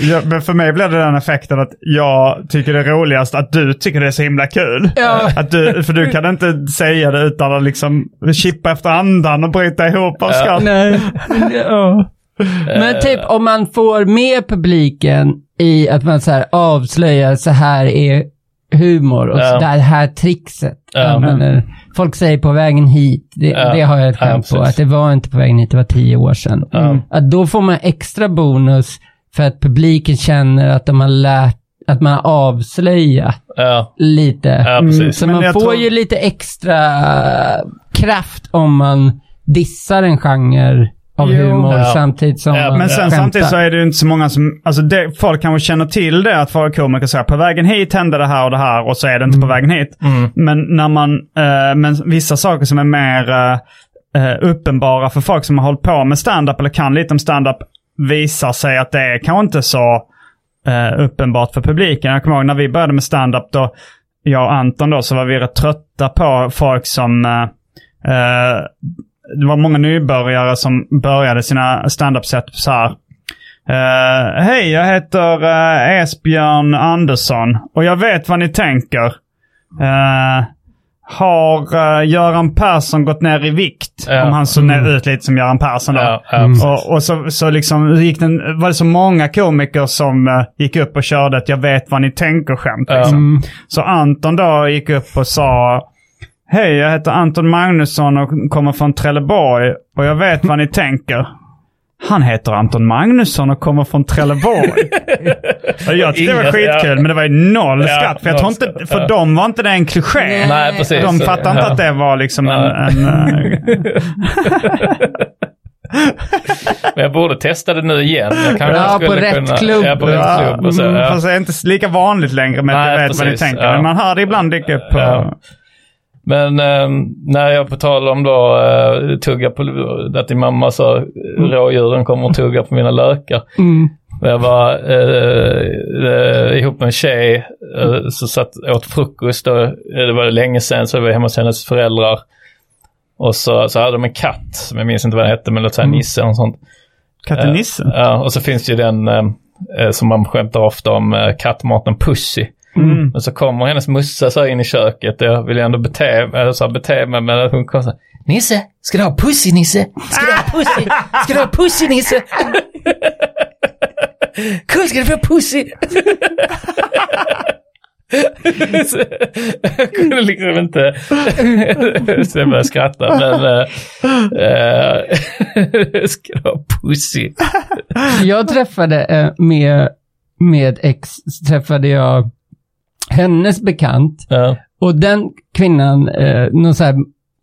Speaker 3: Ja, men för mig blev det den effekten att jag tycker det är roligast att du tycker det är så himla kul.
Speaker 4: Ja.
Speaker 3: Att du, för du kan inte säga det utan att liksom chippa efter andan och bryta ihop av skratt.
Speaker 4: Nej. Ja. Men typ om man får med publiken i att man så här avslöjar så här är humor och
Speaker 2: Ja.
Speaker 4: så där här trickset.
Speaker 2: Ja.
Speaker 4: Använder. Folk säger på vägen hit, det,
Speaker 2: Ja.
Speaker 4: det har jag ett
Speaker 2: Ja,
Speaker 4: skämt på, att det var inte på vägen hit, det var tio år sedan.
Speaker 2: Ja.
Speaker 4: Att då får man extra bonus för att publiken känner att de har lärt, att man har avslöjat
Speaker 2: Ja.
Speaker 4: lite.
Speaker 2: Ja, precis.
Speaker 4: Så
Speaker 3: Men
Speaker 4: man får
Speaker 3: tror-
Speaker 4: ju lite extra kraft om man dissar en genre av
Speaker 3: Jo.
Speaker 4: humor
Speaker 2: Ja.
Speaker 4: samtidigt som
Speaker 2: Ja,
Speaker 3: Men sen
Speaker 4: skämtar.
Speaker 3: samtidigt så är det ju inte så många som, alltså det, folk kanske känner till det att vara komiker säger på vägen hit hände det här och det här och så är det inte på vägen hit. Men när man, eh, men vissa saker som är mer eh, eh, uppenbara för folk som har hållit på med stand-up eller kan lite om stand-up visar sig att det är kanske inte så eh, uppenbart för publiken. Jag kommer ihåg när vi började med stand-up då, jag och Anton då, så var vi rätt trötta på folk som eh, eh, det var många nybörjare som började sina stand-up-set så här. Eh, Hej, jag heter uh, Esbjörn Andersson och jag vet vad ni tänker. Eh, har eh, Göran Persson gått ner i vikt?
Speaker 2: Ja.
Speaker 3: Om han såg ner ut lite som Göran Persson då.
Speaker 2: Ja, ja,
Speaker 3: och och så, så liksom gick den, var det så många komiker som eh, gick upp och körde ett jag vet vad ni tänker-skämt.
Speaker 2: Ja.
Speaker 3: Liksom. Så Anton då gick upp och sa Hej, jag heter Anton Magnusson och kommer från Trelleborg och jag vet vad ni tänker. Han heter Anton Magnusson och kommer från Trelleborg. och jag tyckte det var skitkul, men det var ju noll
Speaker 2: Ja,
Speaker 3: skratt. För, jag tror inte, för
Speaker 2: ja.
Speaker 3: dem var inte det en kliché.
Speaker 2: Nej, precis.
Speaker 3: De fattade inte
Speaker 2: Ja.
Speaker 3: att det var liksom en... En eh,
Speaker 2: Men jag borde testa det nu igen. Jag kanske
Speaker 4: Ja,
Speaker 2: skulle
Speaker 4: på rätt
Speaker 2: kunna,
Speaker 4: klubb.
Speaker 2: Ja, på rätt
Speaker 3: ja,
Speaker 2: klubb. Och så,
Speaker 3: mm,
Speaker 2: ja.
Speaker 3: Fast det är inte lika vanligt längre med att
Speaker 2: Nej,
Speaker 3: jag vet vad ni
Speaker 2: precis,
Speaker 3: tänker.
Speaker 2: ja.
Speaker 3: Men man hör det ibland dyka upp på...
Speaker 2: Ja. Men eh, när jag på tal om då eh, tugga på, att din mamma sa eh, rådjuren kommer att tugga på mina lökar.
Speaker 4: Mm.
Speaker 2: Jag var eh, eh, ihop med en tjej eh, så satt åt frukost. Och, eh, det var länge sedan så jag var hemma hos hennes föräldrar. Och så, så hade de en katt som jag minns inte vad den hette men låt säga Nisse eller sånt.
Speaker 3: Katten
Speaker 2: Eh,
Speaker 3: Nisse?
Speaker 2: Ja, och så finns ju den som man skämtar ofta om, kattmaten Pussy.
Speaker 3: Mm.
Speaker 2: Men så kommer hennes mussa så in i köket och jag vill ändå bete, eller så här, bete mig men hon kommer så här, Nisse, ska du ha Pussy Nisse? Ska du ha Pussy? Ska du ha Pussy Nisse? Kul, ska du få Pussy? Så jag kunde liksom inte... så jag började skratta. Men... Äh, äh, ska du ha pussy?
Speaker 4: Jag träffade eh, med, med ex, träffade jag hennes bekant.
Speaker 2: Ja.
Speaker 4: Och den kvinnan, eh, någon så här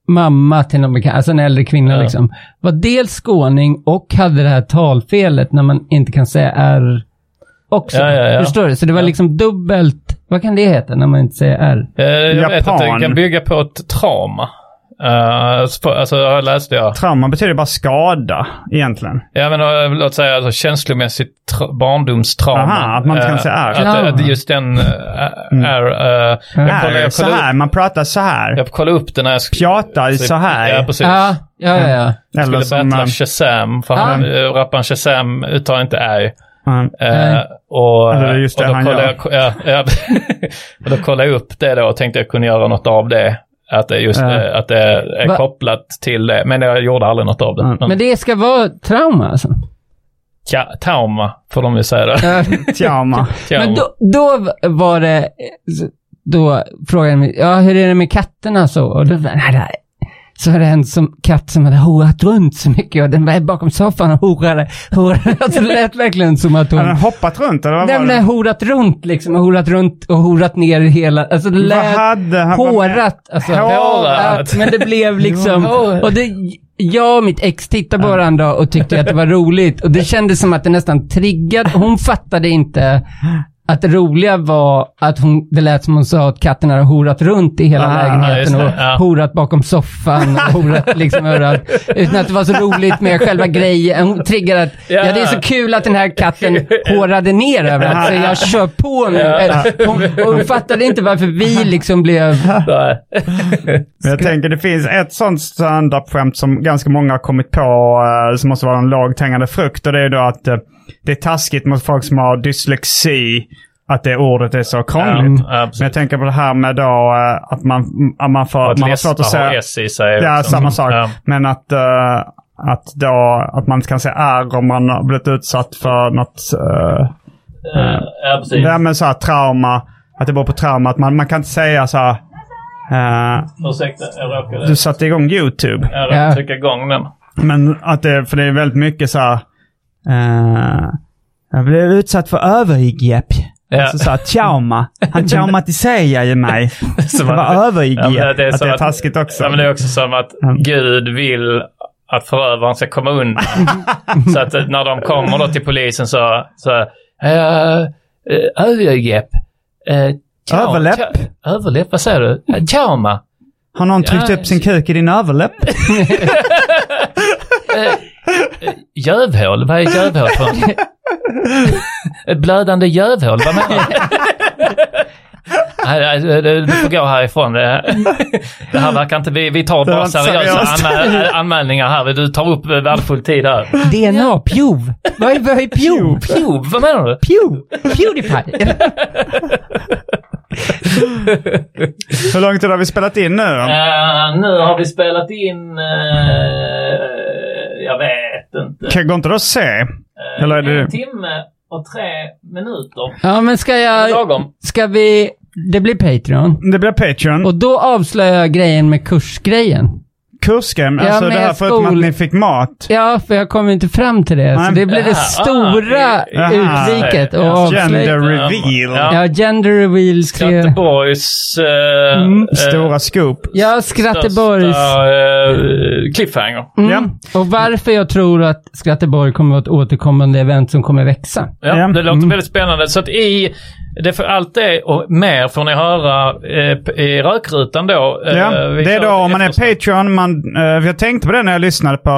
Speaker 4: mamma till någon bekant, alltså en äldre kvinna
Speaker 2: Ja.
Speaker 4: liksom, var dels skåning och hade det här talfelet när man inte kan säga R också.
Speaker 2: Ja, ja, ja.
Speaker 4: Förstår du? Så det var
Speaker 2: Ja.
Speaker 4: liksom dubbelt, vad kan det heta när man inte säger R?
Speaker 2: Eh, jag vet att det
Speaker 3: Japan.
Speaker 2: kan bygga på ett trauma. Uh, alltså jag läste jag.
Speaker 3: Trauma betyder bara skada egentligen.
Speaker 2: Ja men uh, låt säga alltså, känslomässigt tra- barndomstrauma.
Speaker 3: Aha, att man inte kan
Speaker 2: Eh,
Speaker 3: säga är.
Speaker 2: Att, att just den uh, är... Uh, jag
Speaker 3: Är
Speaker 2: kollade, jag
Speaker 3: så här,
Speaker 2: upp,
Speaker 3: man pratar så här.
Speaker 2: jag kollade upp det när jag skulle...
Speaker 3: Pjata så här.
Speaker 2: Ja, precis.
Speaker 4: Ja, ja, ja. ja.
Speaker 2: Jag
Speaker 3: Eller
Speaker 2: skulle
Speaker 3: som...
Speaker 2: battla
Speaker 3: eh,
Speaker 2: Shazam, för
Speaker 4: Ja.
Speaker 2: han, uh, rapparen Shazam uttalar inte ä.
Speaker 3: ja.
Speaker 2: Eh,
Speaker 4: Nej.
Speaker 2: och,
Speaker 3: Eller just det
Speaker 2: och då
Speaker 3: han
Speaker 2: kollade
Speaker 3: gör.
Speaker 2: jag, ja, ja, och då kollade jag upp det då och tänkte jag kunde göra något av det. Att det, just,
Speaker 3: Ja.
Speaker 2: eh, att det är
Speaker 4: Va-
Speaker 2: kopplat till det. Men jag gjorde aldrig något av det.
Speaker 3: Mm.
Speaker 2: Men,
Speaker 4: Men det ska vara trauma alltså?
Speaker 2: ja, trauma får de ju säga.
Speaker 4: Ja.
Speaker 3: Trauma.
Speaker 2: Trauma.
Speaker 4: Men då, då var det, då frågade jag mig, ja hur är det med katterna så? Och då, nej, nej. Så var det en som, katt som hade horat runt så mycket och den var bakom soffan och horade, horade. Alltså det lät verkligen som att
Speaker 3: Har den
Speaker 4: hon...
Speaker 3: hoppat runt eller vad var
Speaker 4: men den
Speaker 3: det?
Speaker 4: horat runt liksom, och horat runt och horat ner hela, alltså det
Speaker 3: Vad
Speaker 4: lät
Speaker 3: hade han?
Speaker 4: hårat. Alltså,
Speaker 2: Hårat.
Speaker 4: Ja, men det blev liksom, och det, jag och mitt ex tittade på varandra och tyckte att det var roligt och det kändes som att det nästan triggade, hon fattade inte att det roliga var att hon, det lät som hon sa att katten hade horat runt i hela
Speaker 3: Ah,
Speaker 4: lägenheten
Speaker 2: det,
Speaker 4: och
Speaker 2: ja.
Speaker 4: horat bakom soffan och horat liksom överallt. Utan att det var så roligt med själva grejen. Hon triggade att, ja.
Speaker 2: Ja.
Speaker 4: det är så kul att den här katten hårade ner överallt så jag kör på nu.
Speaker 2: Ja.
Speaker 4: Hon, hon fattade inte varför vi liksom blev...
Speaker 3: Men jag tänker det finns ett sånt stand-up-skämt som ganska många har kommit på eh, som måste vara en lågt hängande frukt. Och det är då att eh, det är taskigt mot folk som har dyslexi. Att det ordet är så krångligt.
Speaker 2: Ja, ja.
Speaker 3: Men jag tänker på det här med då eh, att man, att man, får,
Speaker 2: att
Speaker 3: man har svårt att säga...
Speaker 2: S i sig.
Speaker 3: Ja,
Speaker 2: också.
Speaker 3: samma sak.
Speaker 2: Ja.
Speaker 3: Men att, eh, att, då, att man kan säga R om man har blivit utsatt för något... Uh,
Speaker 2: Eh, ja, precis.
Speaker 3: det här med så här trauma. Att det beror på trauma. Att man, man kan inte säga så här... eh,
Speaker 2: Ursäkta, jag råkade,
Speaker 3: du satte igång YouTube.
Speaker 2: jag råkade
Speaker 4: Ja.
Speaker 2: trycka igång den.
Speaker 3: Men att det, för det är väldigt mycket så här... eh, jag blev utsatt för övergrepp.
Speaker 2: Ja.
Speaker 3: Alltså så här, trauma. Han traumatiserar ju mig.
Speaker 2: Som
Speaker 3: Det var övergrepp.
Speaker 2: Ja, det är
Speaker 3: att det är
Speaker 2: att-
Speaker 3: taskigt också.
Speaker 2: Ja, men det är också som att Gud vill att förövaren ska komma undan. så att eh, när de kommer då till polisen så... så uh, övergrepp. Uh,
Speaker 3: Överläpp?
Speaker 2: Överläpp, vad säger du? Uh, trauma.
Speaker 3: Har någon tryckt upp sin kuk i din överläpp?
Speaker 2: Jövhål, vad är jövhål för Ett blödande jövhål, vad menar du? Du får gå härifrån. Det här verkar inte... Vi, vi tar bara seriösa
Speaker 3: seriöst.
Speaker 2: anmä anmälningar här. Du tar upp värdefull tid här.
Speaker 4: DNA, pjov. Vad är, vad är pjov?
Speaker 2: Pjo, vad menar du?
Speaker 4: Pjov. Pewdiepie.
Speaker 3: Hur lång tid har vi spelat in nu?
Speaker 2: Eh, nu har vi spelat in... eh, jag vet inte.
Speaker 3: Kan, går inte det att se?
Speaker 2: Eh,
Speaker 3: Eller är det-
Speaker 2: En timme och tre minuter.
Speaker 4: Ja, men ska jag...
Speaker 2: Lagom.
Speaker 4: Ska vi... Det blir Patreon.
Speaker 3: Det blir Patreon.
Speaker 4: Och då avslöjar jag grejen med kursgrejen.
Speaker 3: Kursgrejen,
Speaker 4: Ja,
Speaker 3: alltså
Speaker 4: med
Speaker 3: det här förutom
Speaker 4: skol-
Speaker 3: att ni fick mat.
Speaker 4: Ja, för jag kommer inte fram till det. Så
Speaker 3: Nej.
Speaker 4: det blir det
Speaker 2: Jaha,
Speaker 4: stora
Speaker 2: ah,
Speaker 3: Jaha.
Speaker 4: utviket och
Speaker 2: Ja,
Speaker 3: Gender reveal.
Speaker 2: Ja.
Speaker 4: Ja, gender reveal.
Speaker 2: Skratteborgs... eh,
Speaker 4: Mm.
Speaker 2: eh,
Speaker 3: Stora scoop.
Speaker 4: Ja, Skratteborgs.
Speaker 2: Största, eh, cliffhanger.
Speaker 4: Mm.
Speaker 3: Ja.
Speaker 4: Och varför jag tror att Skratteborg kommer att vara ett återkommande event som kommer växa.
Speaker 2: Ja,
Speaker 3: Ja.
Speaker 2: det låter
Speaker 4: Mm.
Speaker 2: väldigt spännande. Så att i det för allt det och mer får ni höra eh, i rökrutan då. Eh,
Speaker 3: Ja, det är då om man är. Patreon. Man, eh, jag tänkte på det när jag lyssnade på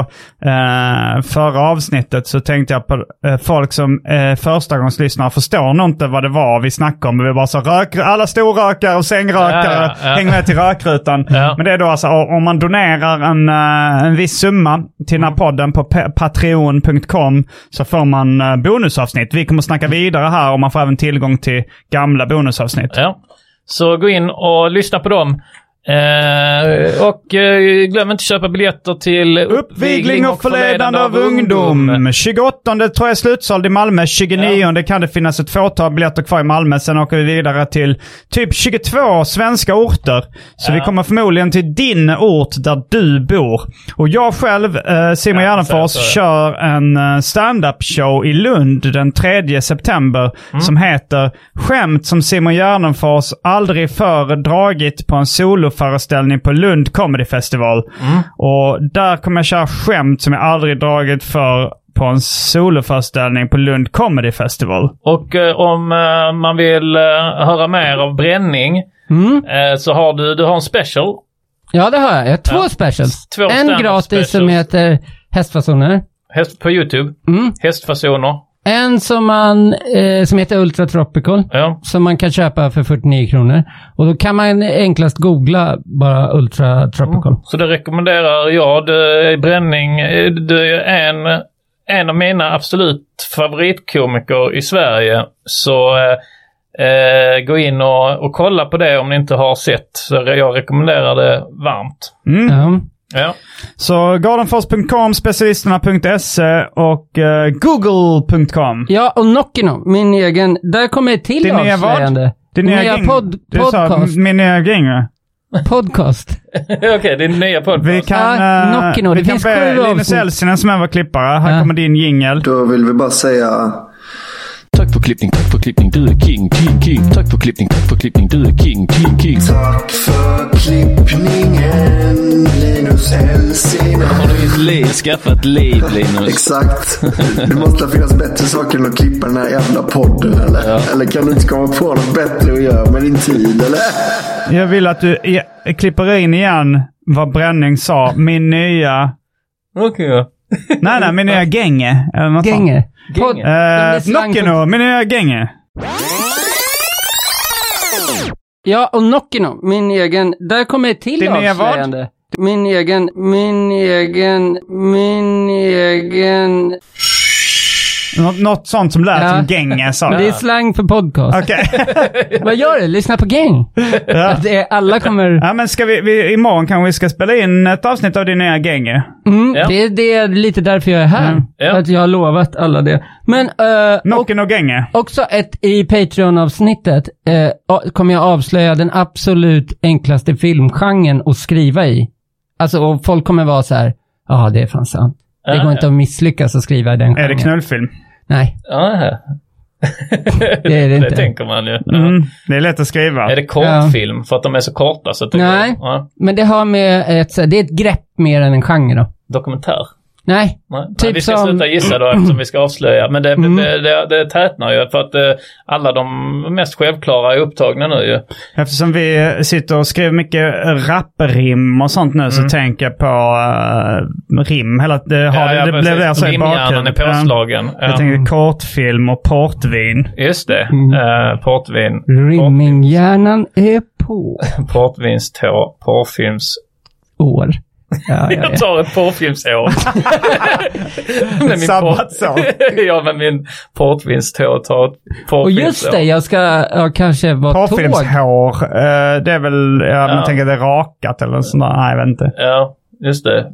Speaker 3: eh, förra avsnittet. Så tänkte jag på eh, folk som eh, förstagångslyssnare förstår nog inte vad det var vi snackade om. Vi bara så rök, alla storrökare och sängrökare.
Speaker 2: Ja, ja, ja.
Speaker 3: Häng med till rökrutan.
Speaker 2: Ja.
Speaker 3: Men det är då alltså om man donerar en, eh, en viss summa till den här podden på pa- patreon.com så får man bonusavsnitt. Vi kommer snacka vidare här och man får även tillgång till gamla bonusavsnitt.
Speaker 2: Ja. Så gå in och lyssna på dem. Eh, och eh, glöm inte köpa biljetter till
Speaker 3: Uppvigling och förledande av ungdom. 28 tror jag är slutsåld i Malmö. 29 kan det finnas ett fåtal biljetter kvar i Malmö. Sen åker vi vidare till typ 22 svenska orter. Så vi kommer förmodligen till din ort där du bor. Och jag själv, eh, Simon
Speaker 2: Ja,
Speaker 3: Gärdenfors, kör en eh, stand-up show i Lund den 3 september. Som heter Skämt som Simon Gärdenfors aldrig förr dragit på en soloföreställning på Lund Comedy Festival. Och där kommer jag köra skämt som jag aldrig dragit för på en soloföreställning på Lund Comedy Festival.
Speaker 2: Och eh, om eh, man vill eh, höra mer av bränning
Speaker 4: Mm.
Speaker 2: eh, så har du, du har en special.
Speaker 4: Ja, det har jag. Jag har två
Speaker 2: Ja.
Speaker 4: specials.
Speaker 2: Två
Speaker 4: en gratis som
Speaker 2: specials.
Speaker 4: heter Hästfasoner.
Speaker 2: Häst på YouTube.
Speaker 4: Mm.
Speaker 2: Hästfasoner.
Speaker 4: En som, man, eh, som heter Ultra Tropical.
Speaker 2: Ja.
Speaker 4: Som man kan köpa för 49 kronor. Och då kan man enklast googla bara Ultra Tropical.
Speaker 2: Så det rekommenderar jag. Det är bränning. Det är en, en av mina absolut favoritkomiker i Sverige. Så eh, eh, gå in och, och kolla på det om ni inte har sett. Så jag rekommenderar det varmt.
Speaker 4: Ja.
Speaker 2: Ja.
Speaker 3: Så gardenfors.com, specialisterna.se och eh, google.com.
Speaker 4: Ja, och Nockino, min egen. Där kommer ett till
Speaker 3: Din nya vad?
Speaker 4: avslöjande.
Speaker 3: Din nya
Speaker 4: nya
Speaker 3: gäng.
Speaker 4: pod,
Speaker 3: Du sa
Speaker 4: podcast.
Speaker 3: min nya gäng. va?
Speaker 4: podcast.
Speaker 2: Okej, din nya podcast.
Speaker 3: Vi kan,
Speaker 4: Ja,
Speaker 3: uh,
Speaker 4: Nockino,
Speaker 3: vi
Speaker 4: det
Speaker 3: kan
Speaker 4: finns
Speaker 3: be
Speaker 4: sju
Speaker 3: Linus
Speaker 4: avsnitt.
Speaker 3: Elsinen som är vår klippare. Här
Speaker 4: Ja.
Speaker 3: kommer din jingel.
Speaker 8: Då vill vi bara säga
Speaker 9: för klippning, tack för klippning, du är king, king, king. Tack för klippning, tack för klippning, du är king, king, king.
Speaker 8: tack för klippningen Linus Helsing.
Speaker 9: Har du ett liv, skaffat liv Linus?
Speaker 8: Exakt. Det måste finnas bättre saker än att klippa den här jävla podden eller? Eller kan du inte komma på något bättre att göra med din tid eller?
Speaker 3: Jag vill att du klipper in igen vad Bränning sa. Min nya...
Speaker 2: Okej. ja.
Speaker 3: Nej, nej, min nya gänge. Eller sånt.
Speaker 4: Gänge.
Speaker 2: Gänge.
Speaker 3: Eh, Nockino, min nya gänge.
Speaker 4: Ja, och Nockino, min egen. Där kommer ett till
Speaker 3: Din nya vad?
Speaker 4: avslöjande. Min egen, min egen, min egen.
Speaker 3: Nå- något sånt som lät
Speaker 4: Ja.
Speaker 3: som gänge sa
Speaker 4: Det är slang för podcast.
Speaker 3: Okej.
Speaker 4: Vad gör du? Lyssna på gang.
Speaker 3: ja.
Speaker 4: Är, alla kommer...
Speaker 3: ja, men ska vi, vi, imorgon kanske vi ska spela in ett avsnitt av din nya gänge.
Speaker 4: Mm,
Speaker 2: Ja.
Speaker 4: det, det är lite därför jag är här.
Speaker 3: Mm.
Speaker 2: Ja.
Speaker 4: Att jag har lovat alla det. Men eh, och,
Speaker 3: Nocken och gänge.
Speaker 4: också ett i Patreon-avsnittet eh, a- kommer jag avslöja den absolut enklaste filmgenren att skriva i. Alltså, och folk kommer vara så här, ja det är fan sant. Det
Speaker 2: Ja,
Speaker 4: går inte
Speaker 2: ja.
Speaker 4: att misslyckas att skriva i den
Speaker 3: Är det
Speaker 4: genren.
Speaker 3: knullfilm?
Speaker 4: Nej,
Speaker 2: Ja,
Speaker 4: det är det inte.
Speaker 2: Det tänker man ju. Ja.
Speaker 3: Mm, det är lätt att skriva.
Speaker 2: Är det kortfilm för att de är så korta? Så tänker
Speaker 4: Nej.
Speaker 2: jag, ja.
Speaker 4: Men det har med ett, det är ett grepp mer än en genre då.
Speaker 2: Dokumentär?
Speaker 4: Nej,
Speaker 2: Nej.
Speaker 4: Typ
Speaker 2: Nej, vi ska
Speaker 4: som-
Speaker 2: sluta gissa då eftersom vi ska avslöja. Men det,
Speaker 4: Mm.
Speaker 2: det, det, det tätnar ju för att eh, alla de mest självklara är upptagna nu ju.
Speaker 3: Eftersom vi sitter och skriver mycket rapprim och sånt nu så tänker jag på uh, rim. Hela, det, har,
Speaker 2: Mm. Ja, ja,
Speaker 3: det, det blev det så i
Speaker 2: Rimhjärnan är påslagen.
Speaker 3: Ja. Jag
Speaker 2: Ja.
Speaker 3: tänker kortfilm och portvin.
Speaker 2: Just det.
Speaker 4: Mm.
Speaker 2: Eh, portvin.
Speaker 4: rimminghjärnan är på.
Speaker 2: Portvinstå. Porrfilms...
Speaker 4: År. Ja, ja,
Speaker 2: Jag
Speaker 4: ja.
Speaker 2: tar ett porrfilmsår. Med min
Speaker 3: Sabbatsår.
Speaker 2: ja, men min portvinstå tar ett porrfilmsår.
Speaker 4: Och just det, jag ska ja, kanske vara tåg.
Speaker 3: Porrfilmshår. Uh, det är väl, ja, man
Speaker 2: Ja.
Speaker 3: tänker det är rakat eller sånt där. Nej, jag vet inte.
Speaker 2: Ja, just det.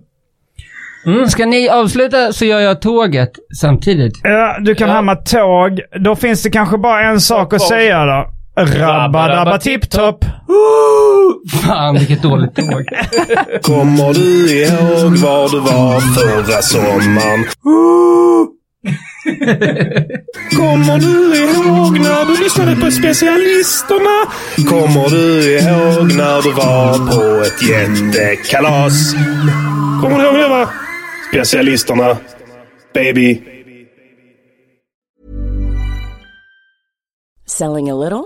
Speaker 4: Ska ni avsluta så gör jag tåget samtidigt.
Speaker 3: Ja, du kan
Speaker 2: Ja.
Speaker 3: hamna tåg. Då finns det kanske bara en sak att säga då. Rabba dabba tipp-topp.
Speaker 4: Fan vilket dåligt tåg.
Speaker 5: Kommer du ihåg var du var förra sommaren? Kommer du ihåg när du lyssnade på specialisterna? Kommer du ihåg när du var på ett jättekalas? Kommer du ihåg det va? Specialisterna. Baby.
Speaker 10: Selling a little